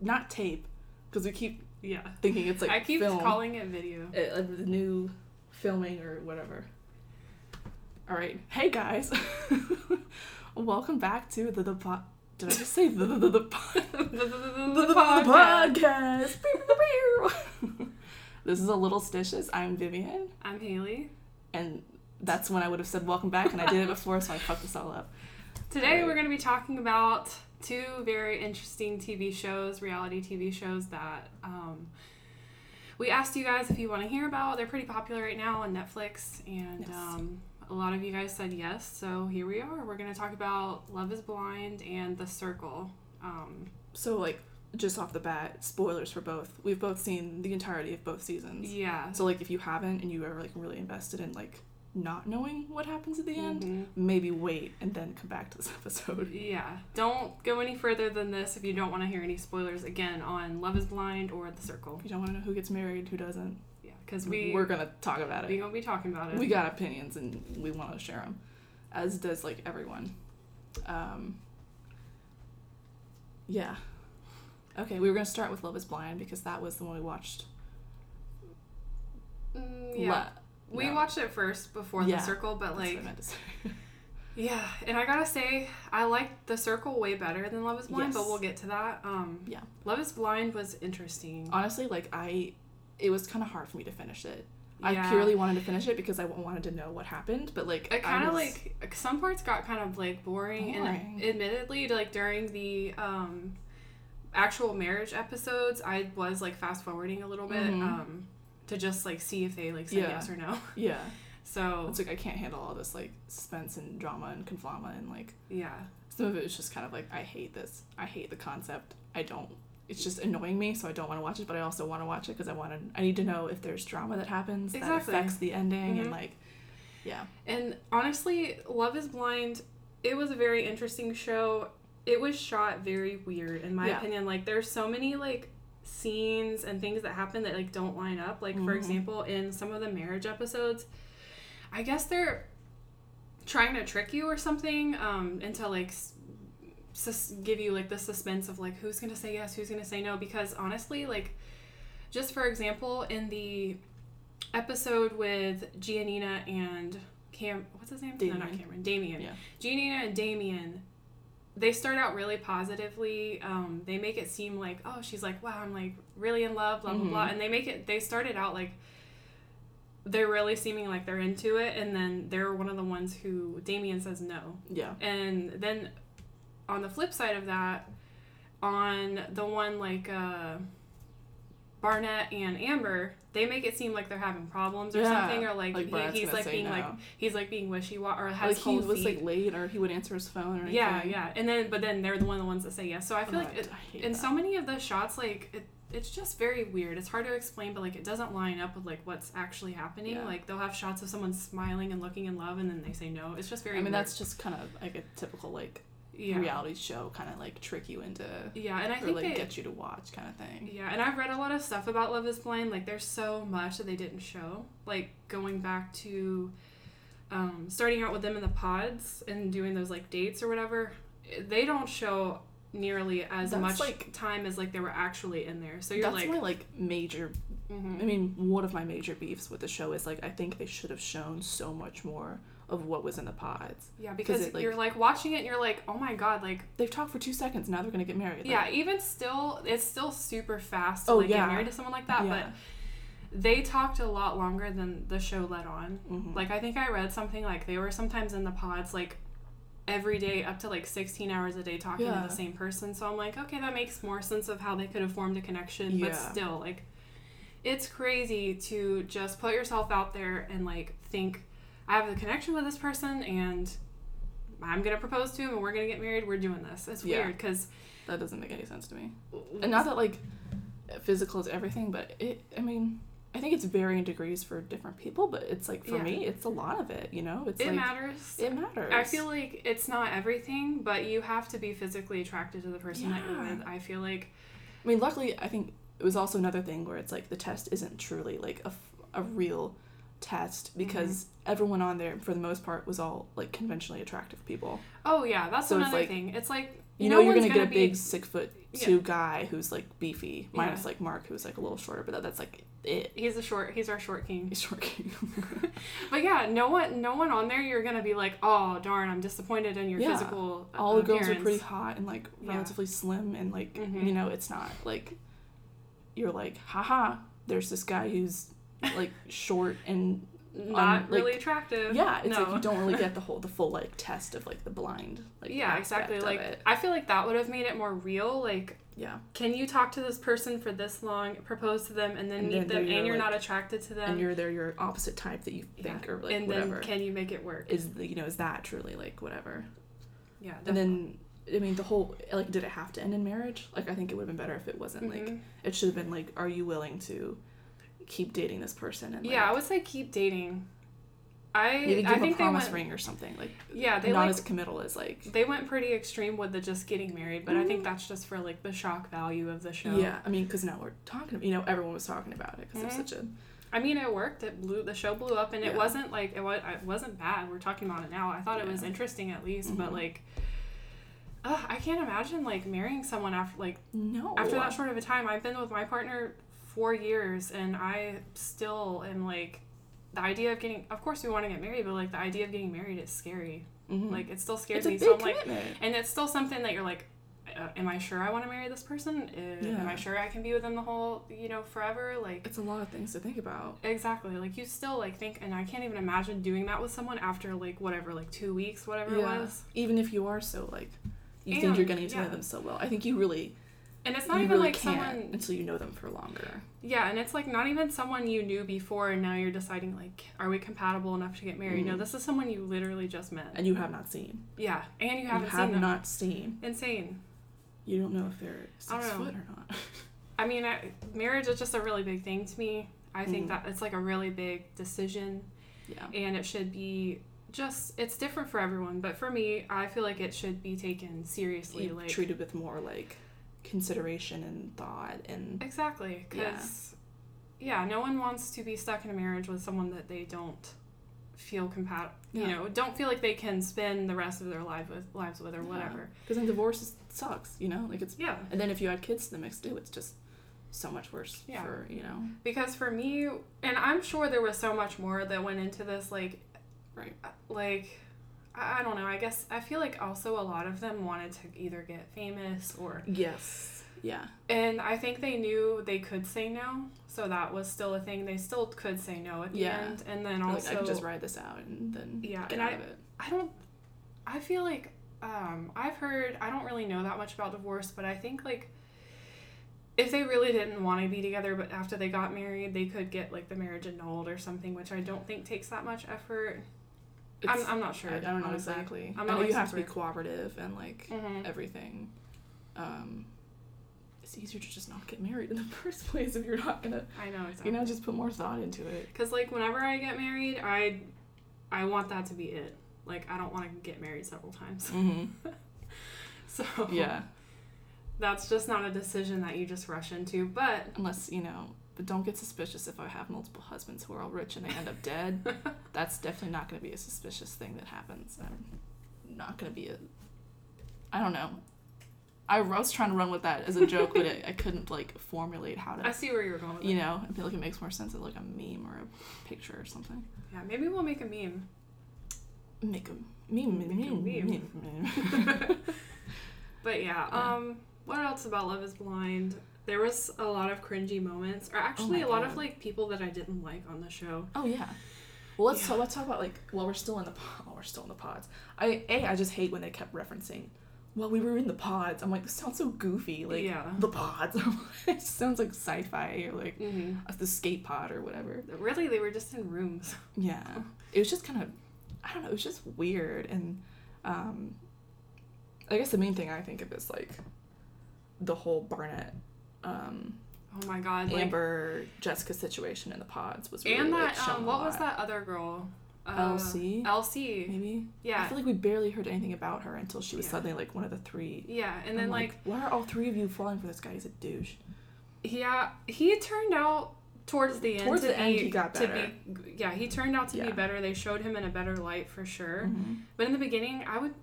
Not tape, because we keep Yeah. thinking it's like I keep film. calling it video. uh, uh, the new filming or whatever. All right, hey guys, welcome back to the the pod. Did I just say the the the, the, pod- the, the, the, the, podcast. podcast? This is a little stitches. I'm Vivian, I'm Haley. and that's when I would have said welcome back, and I did it before, so I fucked this all up. Today Alright. we're going to be talking about two very interesting TV shows, reality TV shows that um, we asked you guys if you want to hear about. They're pretty popular right now on Netflix, and Yes. um, a lot of you guys said yes. So here we are. We're going to talk about Love Is Blind and The Circle. Um, So like, just off the bat, spoilers for both. We've both seen the entirety of both seasons. yeah. So like if you haven't and you are like really invested in like not knowing what happens at the end, Mhm. maybe wait and then come back to this episode. Yeah, don't go any further than this if you don't want to hear any spoilers again on Love Is Blind or The Circle. If you don't want to know who gets married, who doesn't, Yeah, because we we're gonna talk about it. We're gonna be talking about it. We got opinions and we want to share them, as does like everyone. Um, yeah. Okay, we were gonna start with Love Is Blind because that was the one we watched. Mm, yeah, la- we no. watched it first before Yeah, The Circle, but That's what I like meant to say. yeah, and I gotta say I liked The Circle way better than Love Is Blind, but we'll get to that. Um, Yeah. Love Is Blind was interesting. Honestly, like I, it was kind of hard for me to finish it. I purely wanted to finish it because I wanted to know what happened, but like It I kind of was- like some parts got kind of like boring, Boring. and admittedly, like during the um, actual marriage episodes, I was like fast forwarding a little bit Mhm. um, to just like see if they like said Yeah. yes or no. yeah. So It's like I can't handle all this like suspense and drama and conflama and like yeah, some of it was just kind of like I hate this. I hate the concept. I don't. It's just annoying me, so I don't want to watch it. But I also want to watch it because I want to. I need to know if there's drama that happens Exactly. that affects the ending Mhm. and like, yeah, and honestly, Love Is Blind, it was a very interesting show. It was shot very weird, in my Yeah. opinion. Like there's so many like scenes and things that happen that like don't line up. Like for Mhm. example, in some of the marriage episodes, I guess they're trying to trick you or something um, into like sus- give you like the suspense of like who's gonna say yes, who's gonna say no. Because honestly, like just for example, in the episode with Giannina and Cam, what's his name? No, not Cameron. Damian. Yeah. Giannina and Damian. They start out really positively. Um, they make it seem like, oh, she's like, wow, I'm like really in love, blah blah blah, Mhm. and they make it. They started out like they're really seeming like they're into it, and then they're one of the ones who Damian says no, yeah, and then on the flip side of that, on the one like uh, Barnett and Amber, they make it seem like they're having problems or Yeah, something, or like, like he- he's like being no. like he's like being wishy washy or has like he was feet. like late or he would answer his phone or anything. yeah, yeah, and then but then they're the one of the ones that say yes. So I feel Oh, like it, I in that. so many of the shots, like it, it's just very weird. It's hard to explain, but like it doesn't line up with like what's actually happening. Yeah. Like they'll have shots of someone smiling and looking in love, and then they say no. It's just very. I mean, weird. that's just kind of like a typical like yeah, reality show, kind of like trick you into yeah, and I or think like they, get you to watch kind of thing. Yeah, and I've read a lot of stuff about Love is Blind. Like, there's so much that they didn't show. Like, going back to um, starting out with them in the pods and doing those, like, dates or whatever, they don't show nearly as That's, much like- time as, like, they were actually in there. So you're That's like, my like major mhm. I mean, one of my major beefs with the show is like I think they should have shown so much more of what was in the pods. yeah, because it, like- you're, like, watching it and you're like, oh my god, like, They've talked for two seconds. Now they're gonna get married. Like, yeah, even still, it's still super fast to, Oh, like, yeah. get married to someone like that, yeah. but they talked a lot longer than the show led on. Mhm. Like I think I read something like they were sometimes in the pods like every day up to like 16 hours a day talking Yeah. to the same person. So I'm like, okay, that makes more sense of how they could have formed a connection, Yeah. but still like it's crazy to just put yourself out there and like think I have a connection with this person and I'm going to propose to him and we're going to get married. We're doing this. It's Yeah. weird cuz that doesn't make any sense to me. And not that like physical is everything, but it. I mean, I think it's varying degrees for different people. But it's like for Yeah. me, it's a lot of it. You know, it's it like matters. it matters. I feel like it's not everything, but you have to be physically attracted to the person that you're with. I feel like I mean, luckily, I think it was also another thing where it's like the test isn't truly like a, a real test because Mm-hmm. everyone on there for the most part was all like conventionally attractive people. Oh yeah, that's So another like- thing. It's like You no know you're one's gonna get a be- big six foot Yeah. two guy who's like beefy, minus Yeah. like Mark who's like a little shorter, but that, that's like it. He's a short. He's our short king. He's short king. But yeah, no one, no one on there. You're gonna be like, oh darn, I'm disappointed in your Yeah. physical. uh, all the girls are pretty hot and like Yeah. relatively slim and like Mhm. you know it's not like you're like haha there's this guy who's like short and Not um, like- really attractive. yeah it's no. like you don't really get the whole the full like test of like the blind like yeah, exactly. Like. I feel like that would have made it more real. Like, yeah can you talk to this person for this long, propose to them, and then And meet then them, you're and you're like- not attracted to them, and you're there your opposite type that you Yeah. think or like and whatever then can you make it work? is the, you know is that truly like whatever Yeah. and then I mean the whole like did it have to end in marriage like I think it would have been better if it wasn't like Mhm. it should have been like are you willing to keep dating this person and like, yeah, I would say keep dating. I maybe give I think a promise went. ring or something like Yeah, they not like as committal as like they went pretty extreme with the just getting married, but I think that's just for like the shock value of the show. yeah I mean because now we're talking you know everyone was talking about it because Mhm. there's such a I mean, it worked. It blew the show blew up, and it wasn't like it was. It wasn't bad. We're talking about it now. I thought it was interesting at least, but Mhm. like, I can't imagine like marrying someone after like no after that short of a time. I've been with my partner four years, and I still am like. The idea of getting, of course, we want to get married, but like the idea of getting married is scary. Mhm. Like it still scares it's a me. big So I'm like, commitment and it's still something that you're like, uh, am I sure I want to marry this person? Uh, Am I sure I can be with them the whole, you know, forever? Like, it's a lot of things to think about exactly. Like, you still like think, and I can't even imagine doing that with someone after like whatever, like two weeks, whatever yeah it was. even if you are so like you think you're getting to know yeah. them so well I think you really And it's not you even really like someone, until you know them for longer yeah, and it's like not even someone you knew before, and now you're deciding like, are we compatible enough to get married? No, Mhm. this is someone you literally just met. and you have not seen yeah, and you you haven't have seen them. not seen Insane. you don't know if they're six foot or not I mean, I, marriage is just a really big thing to me. I think Mhm. that it's like a really big decision. yeah and it should be just it's different for everyone but for me i feel like it should be taken seriously you like treated with more like consideration and thought and exactly Yeah. because yeah. no one wants to be stuck in a marriage with someone that they don't feel compatible you know don't feel like they can spend the rest of their life with lives with or whatever because then divorce is, sucks you know like it's yeah and then if you add kids to the mix too it's just so much worse Yeah. for you know because for me and i'm sure there was so much more that went into this like right uh, like I don't know. I guess I feel like also a lot of them wanted to either get famous or yes yeah And I think they knew they could say no, so that was still a thing. They still could say no at the Yeah. end, and then also like i can just ride this out and then Yeah, get and out I- of it I don't. I feel like um, I've heard. I don't really know that much about divorce, but I think like if they really didn't want to be together, but after they got married, they could get like the marriage annulled or something, which I don't think takes that much effort. I'm, I'm not sure. I, I don't know honestly. exactly I'm i know like, you have to be cooperative and like Mhm. everything um it's easier to just not get married in the first place if you're not gonna I know exactly. you know just put more thought into it Cause like whenever I get married, I I want that to be it. Like I don't want to get married several times. mm-hmm. So yeah that's just not a decision that you just rush into. But unless you know but don't get suspicious if i have multiple husbands who are all rich and they end up dead that's definitely not going to be a suspicious thing that happens i'm not going to be a i don't know I was trying to run with that as a joke, but it, I couldn't like formulate how to. I see where you're going with you know. I feel like it makes more sense as like a meme or a picture or something. Yeah, maybe we'll make a meme. Make a meme, Make meme, meme. meme, meme. But yeah, Yeah. um, what else about Love Is Blind? There was a lot of cringy moments, or actually my a lot God. of like people that I didn't like on the show. Oh yeah. Well, let's Yeah. talk, let's talk about like while we're still in the po- while we're still in the pods. I a I just hate when they kept referencing. Well, we were in the pods. I'm like, this sounds so goofy. Like Yeah. the pods. it sounds like sci-fi or like Mm-hmm. the skate pod or whatever. Really, they were just in rooms. Yeah. It was just kind of, I don't know. It was just weird and, um, I guess the main thing I think of is like, the whole Barnett, um, Oh my god! Like, Amber Jessica situation in the pods was really and that shown um, what was that other girl? Uh, LC, Elsie. Maybe. Yeah. I feel like we barely heard anything about her until she was Yeah. suddenly like one of the three. Yeah, and then like why are all three of you falling for this guy? He's a douche. Yeah, he turned out towards the end Towards to the be, end, he got to better. be yeah he turned out to be better they showed him in a better light for sure Mhm. but in the beginning i would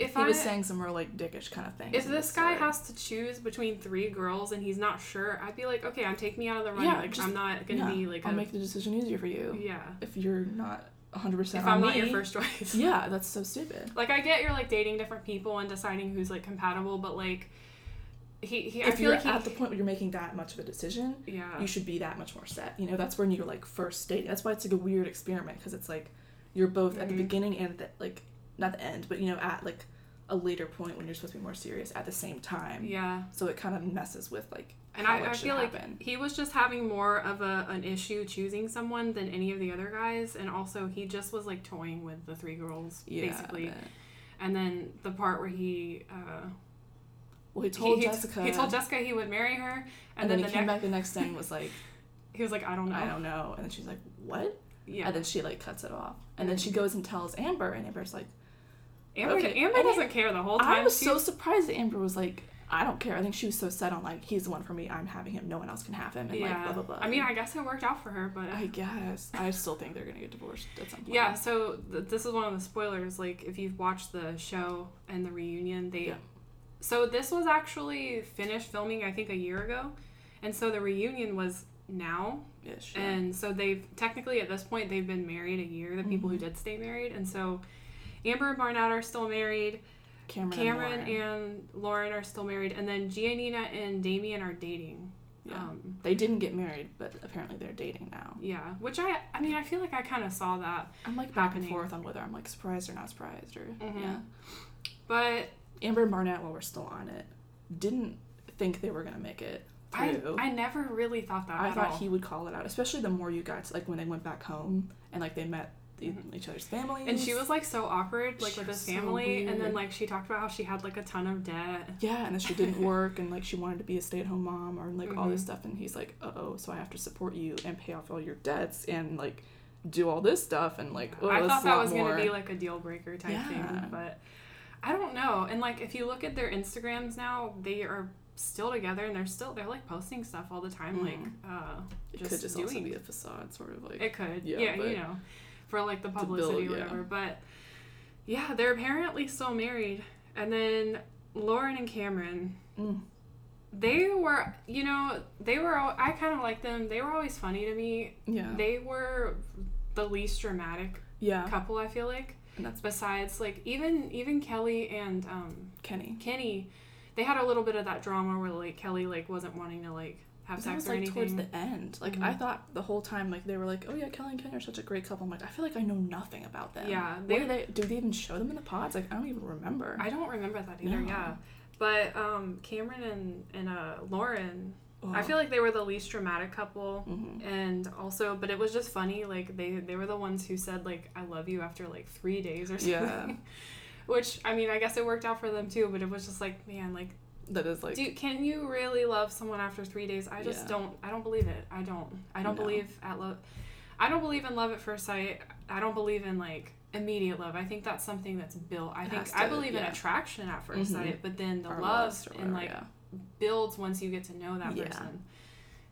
if he i was saying some real like dickish kind of thing. if this guy has to choose between three girls and he's not sure i'd be like okay i'm take me out of the running Yeah, like just- i'm not gonna yeah, be like I'll a, make the decision easier for you. yeah If you're not 100 percent if on i'm me, not your first choice yeah, that's so stupid. like i get you're like dating different people and deciding who's like compatible but like he, he I If feel you're like he, at the point where you're making that much of a decision, yeah you should be that much more set. You know, that's when you're like first dating. That's why it's like a weird experiment because it's like you're both at the Mhm. beginning and the, like not the end, but you know at like a later point when you're supposed to be more serious at the same time. yeah So it kind of messes with like and I, I feel like he was just having more of a an issue choosing someone than any of the other guys and also he just was like toying with the three girls yeah, basically and then the part where he uh Well, he told he, Jessica. he told Jessica he would marry her and, and, then, then, the he came next back the next day and was like, he was like I don't know I don't know. And then she's like, what? yeah And then she like cuts it off. And then she goes and tells Amber, and Amber's like, Amber, okay, Amber doesn't care the whole time I was She- so surprised that Amber was like, I don't care. I think she was so set on like he's the one for me. I'm having him. No one else can have him. And yeah like blah blah blah. I mean I guess it worked out for her but I guess I still think they're gonna get divorced at some point. Yeah, so th- this is one of the spoilers. Like, if you've watched the show and the reunion, they. Yeah. So this was actually finished filming, I think, a year ago, and so the reunion was now, Ish. and so they've technically at this point they've been married a year. The people who Mhm. did stay married, and so Amber and Barnett are still married. Cameron. Cameron and Lauren. and Lauren are still married, and then Giannina and Damian are dating. Yeah. Um, they didn't get married, but apparently they're dating now. yeah, which I, I mean, I feel like I kind of saw that, I'm like back and forth on whether I'm like surprised or not surprised or Mhm. yeah. but Amber and Barnett, while we're still on it, didn't think they were gonna make it I, through. I never really thought that. I thought all. he would call it out, especially the more you got to, like when they went back home and like they met the, each other's families. And she was like so awkward, like She with his so family, and then like she talked about how she had like a ton of debt. yeah, and then she didn't work and like she wanted to be a stay at home mom or like all this Mhm. stuff, and he's like, uh oh, so I have to support you and pay off all your debts and like do all this stuff and like oh, I thought that was more. gonna be like a deal breaker type Yeah. thing, but I don't know. And like if you look at their Instagrams now, they are still together and they're still they're like posting stuff all the time, Mhm. like uh, it just could just also doing- be a facade, sort of like it could, Yeah, yeah, you know, for like the to build, publicity or yeah. whatever. But yeah, they're apparently still married, and then Lauren and Cameron. mm, They were, you know, they were. I kind of like them. They were always funny to me. yeah, They were the least dramatic yeah, couple. I feel like. and that's Besides, like even even Kelly and um, Kenny. Kenny, they had a little bit of that drama where like Kelly like wasn't wanting to like have sex was or like anything. towards the end. Like Mhm. I thought the whole time, like they were like, "Oh yeah, Kelly and Kenny are such a great couple." I'm like, I feel like I know nothing about them. Yeah, they- do they? Do they even show them in the pods? Like I don't even remember. I don't remember that either. No. Yeah, but um, Cameron and and uh, Lauren, I feel like they were the least dramatic couple. Mhm. And also, but it was just funny. Like they they were the ones who said like "I love you" after like three days or something. Yeah. Which I mean, I guess it worked out for them too. But it was just like, man, like, That is like do can you really love someone after three days? I just Yeah. don't. I don't believe it. I don't. I don't No. believe at love. I don't believe in love at first sight. I don't believe in like immediate love. I think that's something that's built. I think has I to, believe in attraction at 1st Mhm. sight, but then the or love and like yeah. builds once you get to know that Yeah. person.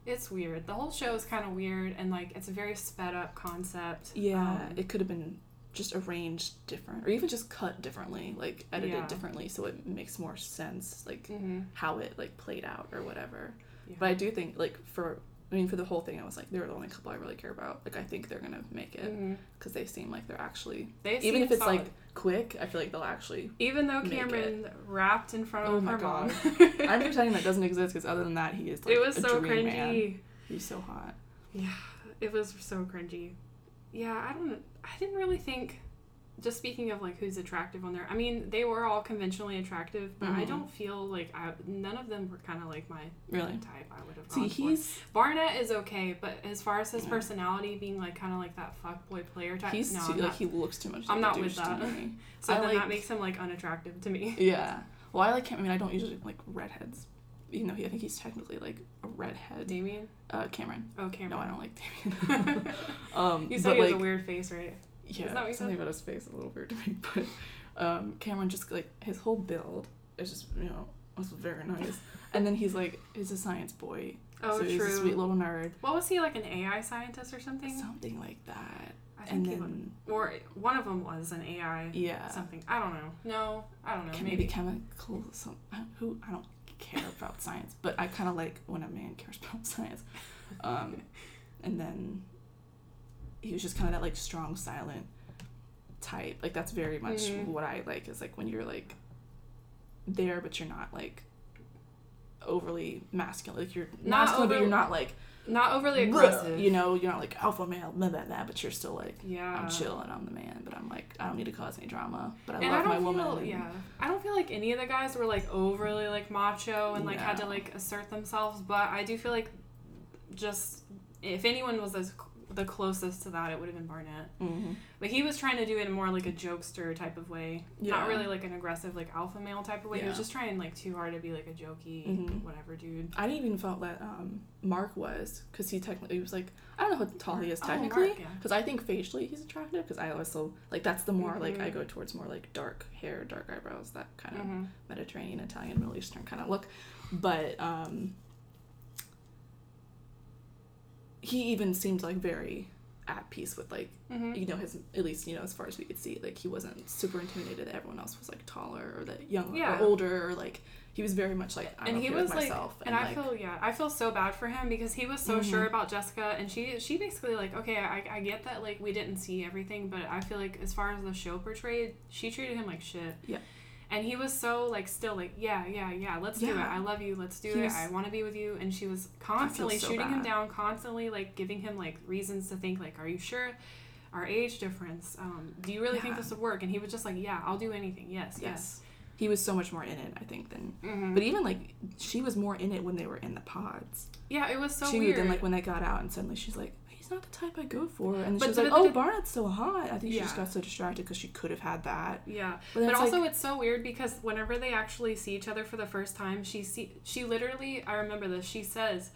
It's weird. The whole show is kind of weird and like it's a very sped up concept. Yeah, Um, it could have been just arranged different, or even just cut differently, like edited Yeah. differently, so it makes more sense, like mhm. how it like played out or whatever. Yeah. But I do think like for. I mean, for the whole thing, I was like, they're the only couple I really care about. Like, I think they're gonna make it because they seem like they're actually, They even if it's solid. like quick, I feel like they'll actually. even though Cameron rapped in front Oh of my her God. mom. I'm pretending that doesn't exist because other than that, he is like it was a so dream cringy. man. He's so hot. Yeah, it was so cringy. Yeah, I don't. I didn't really think. Just speaking of like who's attractive on there, I mean they were all conventionally attractive, but I Mhm. don't feel like I none of them were kind of like my Really. type. I would have See, gone for. he's Barnett is okay, but as far as his Yeah. personality being like kind of like that fuck boy player type, he's no, too, I'm like not. he looks too much. I'm not with that. so I then like- that makes him like unattractive to me. Yeah. Well, I like him. I mean, I don't usually like redheads. Even though he, I think he's technically like a redhead. Damian. Uh, Cameron. Oh, Cameron. No, I don't like Damian. um, You said he has a weird face, right? yeah, Isn't that what something said? about his face is a little weird to me. But um, Cameron just like his whole build is just you know was very nice. and then he's like he's a science boy. Oh, so he's a true. sweet little nerd. What was he like an AI scientist or something? Something like that. I And think he was, then or one of them was an AI yeah, something. I don't know. No, I don't know. Chem- maybe chemical. Some who I don't care about science, but I kind of like when a man cares about science. Um, and then he was just kind of that like strong, silent type. Like that's very much Mhm. what I like. Is like when you're like there, but you're not like overly masculine. Like you're Not masculine, but you're not like Not overly aggressive. You know, you're not like alpha male, blah blah blah. But you're still like. Yeah. I'm chill and I'm the man, but I'm like I don't need to cause any drama. But I and love I my feel, woman. yeah, I don't feel like any of the guys were like overly like macho and like had to like assert themselves. But I do feel like just if anyone was as the closest to that, it would have been Barnett. Mhm. But he was trying to do it in more like a jokester type of way, Yeah. not really like an aggressive like alpha male type of way. He was just trying like too hard to be like a jokey Mhm. whatever dude. I didn't even felt that um, Mark was because he technically he was like I don't know how tall he is Oh, technically Mark, yeah. because I think facially he's attractive because I also like that's the more like I Mhm. go towards more like dark hair, dark eyebrows, that kind of Mhm. Mediterranean, Italian, Middle Eastern kind of look. But um, he even seemed like very at peace with like Mhm. you know his at least you know as far as we could see like he wasn't super intimidated that everyone else was like taller or that young Yeah. or older or like he was very much like I'm and okay he with was like, myself and, I feel yeah, I feel so bad for him because he was so Mhm. sure about Jessica, and she she basically like, okay, I, I get that like we didn't see everything, but I feel like as far as the show portrayed, she treated him like shit. Yeah. And he was so like still like yeah yeah yeah let's do it. I love you. Let's do He it. was- I want to be with you. And she was constantly so shooting him down constantly like giving him like reasons to think like are you sure? Our age difference um, do you really think this would work? And he was just like yeah I'll do anything. Yes yes, He was so much more in it, I think, than. Mhm. But even like she was more in it when they were in the pods. yeah it was so she weird. then like when they got out and suddenly she's like, he's not the type I go for, and But she was like, oh Barnett's so hot. I think she just got so distracted because she could have had that. Yeah, But, but, that's, also like, it's so weird because whenever they actually see each other for the first time, she see she literally I remember this. She says,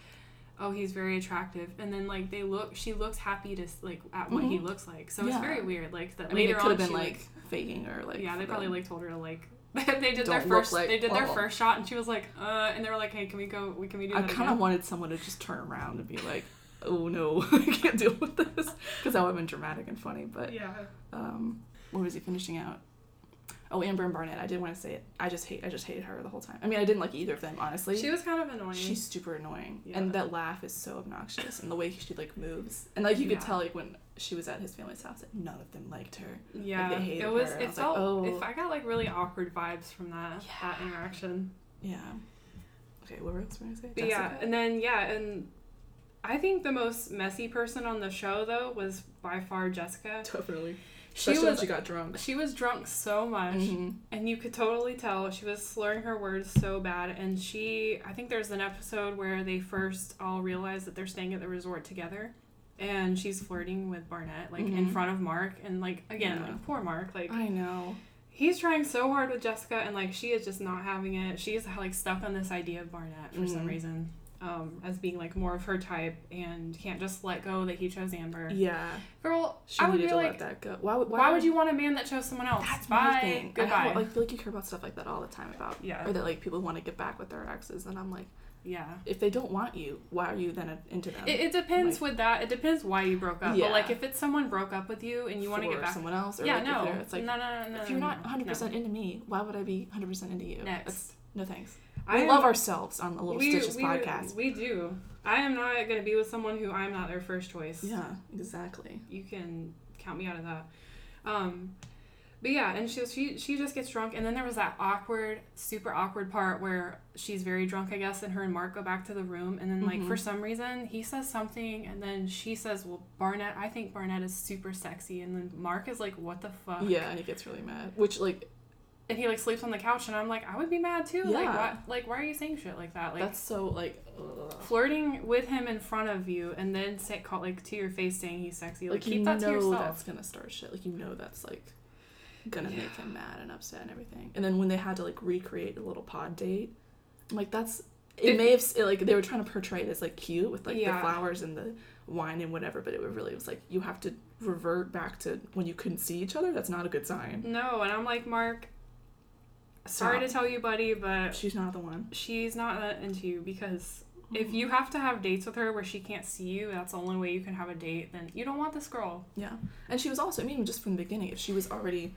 "Oh, he's very attractive," and then like they look, she looks happy to like at what he Mhm. looks like. So Yeah. it's very weird. Like that I mean, later it could on, have been she, like faking or like. yeah, they probably them. like told her to like. they did their Don't look first. like- they did their oh. first shot, and she was like, "Uh," and they were like, "Hey, can we go? We can we do I kind of wanted someone to just turn around and be like, oh no, I can't deal with this, because that would have been dramatic and funny. But Yeah. um, what was he finishing out? Oh, Amber and Barnett. I did want to say it. I just hate. I just hated her the whole time. I mean, I didn't like either of them, honestly. She was kind of annoying. She's super annoying, Yeah. and that laugh is so obnoxious, and the way she like moves, and like you could Yeah. tell like when she was at his family's house that none of them liked her. yeah, they hated it was. her. I It was like, felt. oh. If I got like really awkward vibes from that that interaction. Yeah. Okay, what else were I say? But yeah, and then yeah, and I think the most messy person on the show though was by far Jessica. definitely. She Especially when was she got drunk. she was drunk so much, Mhm. and you could totally tell she was slurring her words so bad. And she, I think there's an episode where they first all realize that they're staying at the resort together, and she's flirting with Barnett like in Mhm. front of Mark, and like again, Yeah. like poor Mark, like I know. he's trying so hard with Jessica, and like she is just not having it. She's like stuck on this idea of Barnett for some Mhm. reason, um, as being like more of her type, and can't just let go that he chose Amber. Yeah. Girl, She I would be to like, let that go. Why would why, would you want a man that chose someone else? That's Bye, my thing. I, goodbye. have- I feel like you hear about stuff like that all the time about Yeah. or that like people want to get back with their exes, and I'm like, yeah. if they don't want you, why are you then into them? It, it depends Like- with that. It depends why you broke up. Yeah. But like if it's someone broke up with you and you want to get back, with someone else, or yeah, like, no, it's like no, no, no, no. if you're no, not no, 100 percent into me, why would I be 100 percent into you? Next. That's- no thanks. I We am- love ourselves on the Little we, Stitches we, podcast. We do. I am not gonna be with someone who I'm not their first choice. Yeah, exactly. you can count me out of that. Um, but yeah, and she she she just gets drunk, and then there was that awkward, super awkward part where she's very drunk, I guess, and her and Mark go back to the room, and then like Mhm. for some reason he says something, and then she says, "Well, Barnett, I think Barnett is super sexy," and then Mark is like, "What the fuck?" Yeah, and he gets really mad. Which like and he like sleeps on the couch, and I'm like, I would be mad too. Like, Yeah. why, like why are you saying shit like that? Like. that's so like ugh. Flirting with him in front of you and then say call like to your face saying he's sexy. Like, like you keep that to know yourself. that's gonna start shit. Like you know that's like gonna Yeah. make him mad and upset and everything. And then when they had to like recreate a little pod date, I'm like that's it, It- may have s- like they were trying to portray it as like cute with like Yeah. the flowers and the wine and whatever, but it really was like you have to revert back to when you couldn't see each other. That's not a good sign. No, and I'm like, Mark, sorry Stop. to tell you, buddy, but She's not the one. she's not that into you because If mm-hmm. you have to have dates with her where she can't see you, that's the only way you can have a date, then you don't want this girl. Yeah. And she was also, I mean, just from the beginning, if she was already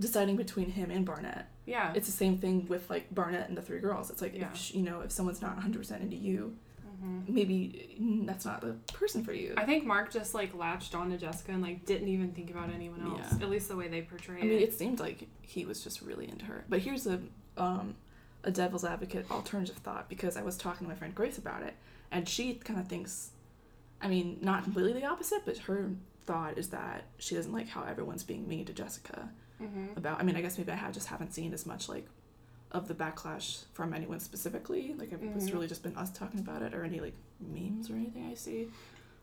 deciding between him and Barnett, Yeah. it's the same thing with like Barnett and the three girls. It's like, Yeah. if sh you know, if someone's not 100% into you, hmm maybe that's not the person for you. I think Mark just like latched on to Jessica and like didn't even think about anyone else. Yeah. At least the way they portray I mean, it. it seemed like he was just really into her. But here's a um, a devil's advocate alternative thought because I was talking to my friend Grace about it, and she kind of thinks, I mean, not completely the opposite, but her thought is that she doesn't like how everyone's being mean to Jessica hmm about. I mean, I guess maybe I have just haven't seen as much like of the backlash from anyone specifically. Like it- it's really just been us talking about it, or any like memes or anything I see.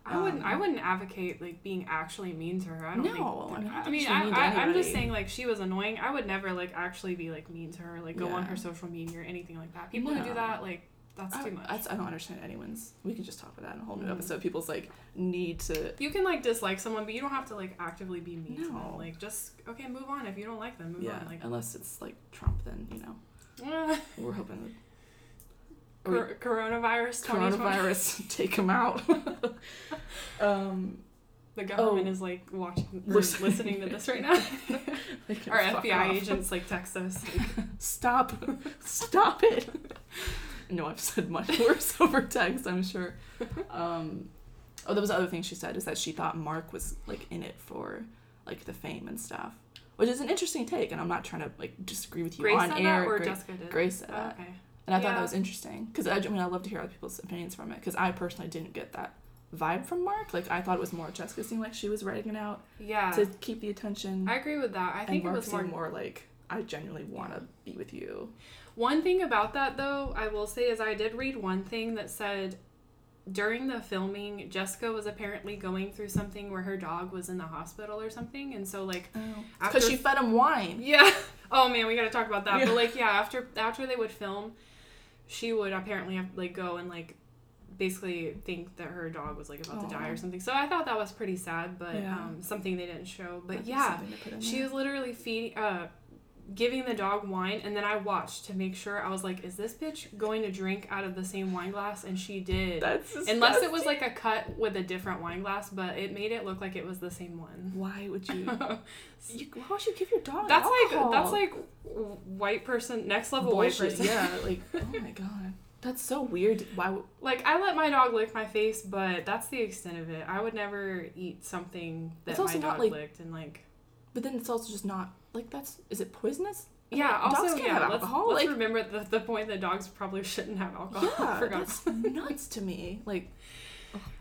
I wouldn't. I Um, wouldn't advocate like being actually mean to her. I don't No, I think. mean, I mean, I, mean I, I, I'm just saying like she was annoying. I would never like actually be like mean to her, like go on her social media or anything like that. People who do that, like that's I, too much. that's- I don't understand anyone's. We can just talk about that in a whole new Mhm. episode. People's like need to you can like dislike someone, but you don't have to like actively be mean to them. Like just okay, move on. If you don't like them, move yeah, on. Like unless it's like Trump, then you know we're hoping that or cor- coronavirus. coronavirus take him out. um, The government Oh. is like watching, or Listen- listening to this right now. Our FBI off. agents like text us. Like, Stop, stop it. No, I've said much worse over text. I'm sure. Um, oh, there was the other thing she said is that she thought Mark was like in it for like the fame and stuff, which is an interesting take. And I'm not trying to like disagree with you Grace on air. or Gra- Jessica did. Grace said Oh, that. okay. And I thought that was interesting because I, I mean I love to hear other people's opinions from it because I personally didn't get that vibe from Mark. Like I thought it was more Jessica seemed like she was writing it out Yeah. to keep the attention, I agree with that. I think it was more more like I genuinely want to be with you. One thing about that, though, I will say is I did read one thing that said during the filming, Jessica was apparently going through something where her dog was in the hospital or something, and so like Because she fed him wine. yeah. Oh man, we got to talk about that. Yeah. But like yeah, after after they would film, she would apparently have like go and like basically think that her dog was like about to die or something. So I thought that was pretty sad, but Yeah. um, something they didn't show. But That'd yeah, something to put in she was literally feeding, uh, giving the dog wine, and then I watched to make sure. I was like, "Is this bitch going to drink out of the same wine glass?" And she did. That's Unless it was like a cut with a different wine glass, but it made it look like it was the same one. Why would you? you why would you give your dog? that's alcohol? like that's like white person next level bullshit. white person. Yeah, like oh my god, that's so weird. Why? Like I let my dog lick my face, but that's the extent of it. I would never eat something that my dog like- licked and like. But then it's also just not like that's. Is it poisonous? Yeah. Also, dogs can't yeah. have let's alcohol. let's like, remember the, the point that dogs probably shouldn't have alcohol. Yeah, that's nuts to me. Like,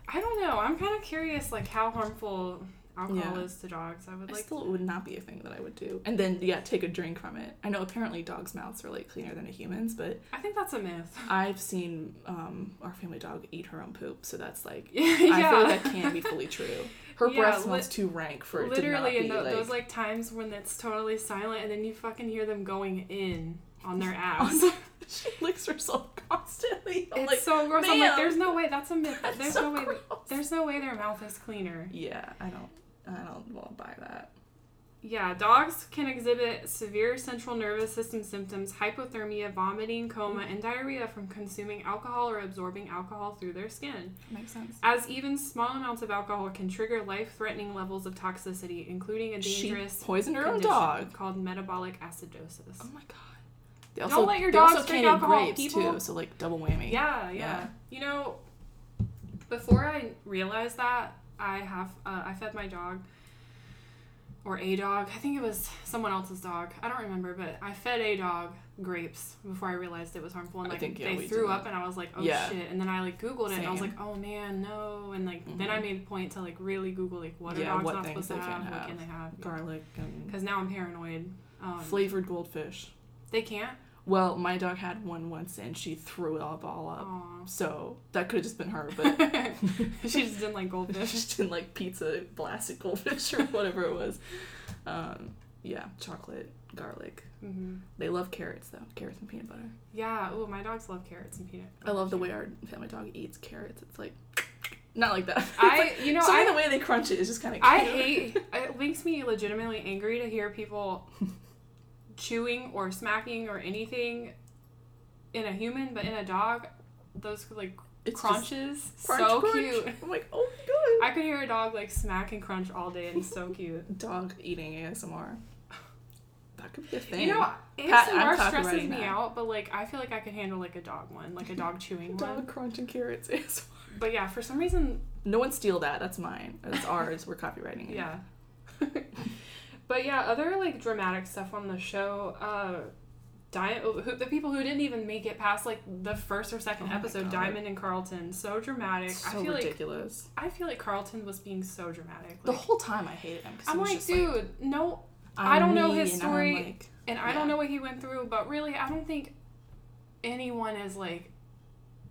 I don't know. I'm kind of curious, like how harmful alcohol Yeah. is to dogs. I would I like. still it would not be a thing that I would do. And then yeah, take a drink from it. I know apparently dogs' mouths are like cleaner than a human's, but I think that's a myth. I've seen um, our family dog eat her own poop, so that's like yeah. I feel like that can't be fully true. Her Yeah, breath smells too rank for it Literally, to tho- be those like, like times when it's totally silent, and then you fucking hear them going in on their ass. she licks herself constantly. I'm it's like, so gross. I'm like, there's no way. That's a myth. that's There's so no way. gross. There's no way their mouth is cleaner. Yeah, I don't, I don't want to buy that. Yeah, dogs can exhibit severe central nervous system symptoms, hypothermia, vomiting, coma, and diarrhea from consuming alcohol or absorbing alcohol through their skin. Makes sense. As even small amounts of alcohol can trigger life-threatening levels of toxicity, including a She dangerous poisoned her own dog. called metabolic acidosis. Oh my god. They Don't let your dogs also drink alcohol, grapes people. too, so like double whammy. Yeah, yeah, Yeah. You know, before I realized that, I have uh, I fed my dog or a dog. I think it was someone else's dog. I don't remember, but I fed a dog grapes before I realized it was harmful. And I like think, yeah, they threw up, and I was like, oh Yeah. shit. And then I like Googled it, and I was like, oh man, no. And like then I Mhm. made a point to like really Google like what are dogs what not supposed to have, can't what can they have? Garlic Because now I'm paranoid. Um, flavored goldfish. they can't. Well, my dog had one once and she threw it all up. Aw. So that could have just been her, but she just didn't like goldfish. just didn't like pizza, blasted goldfish, or whatever it was. Um, yeah, chocolate, garlic. hmm They love carrots though, carrots and peanut butter. Yeah. Oh, my dogs love carrots and peanut. I love the way our family dog eats carrots. It's like not like that. I, you know, I, the way they crunch it is just kind of. I hate. It makes me legitimately angry to hear people chewing or smacking or anything in a human, but in a dog, those like It's crunches. crunch, so crunch. cute. I'm like, oh my god. I could hear a dog like smack and crunch all day and it's so cute. Dog eating ASMR. That could be a thing. You know, Pat, ASMR stresses me out, but like I feel like I could handle like a dog one, like a dog chewing dog one. Dog crunching carrots ASMR. But yeah, for some reason, No one steal that. That's mine. That's ours. We're copywriting it. yeah. but yeah, other like dramatic stuff on the show. Uh, Di- who, the people who didn't even make it past like the first or second Oh episode, Diamond and Carlton, so dramatic. So I feel like ridiculous. I feel like Carlton was being so dramatic. the whole time I hated him. I'm like, dude, no, I'm I don't know his and story. like, and I Yeah. don't know what he went through, but really, I don't think anyone is like.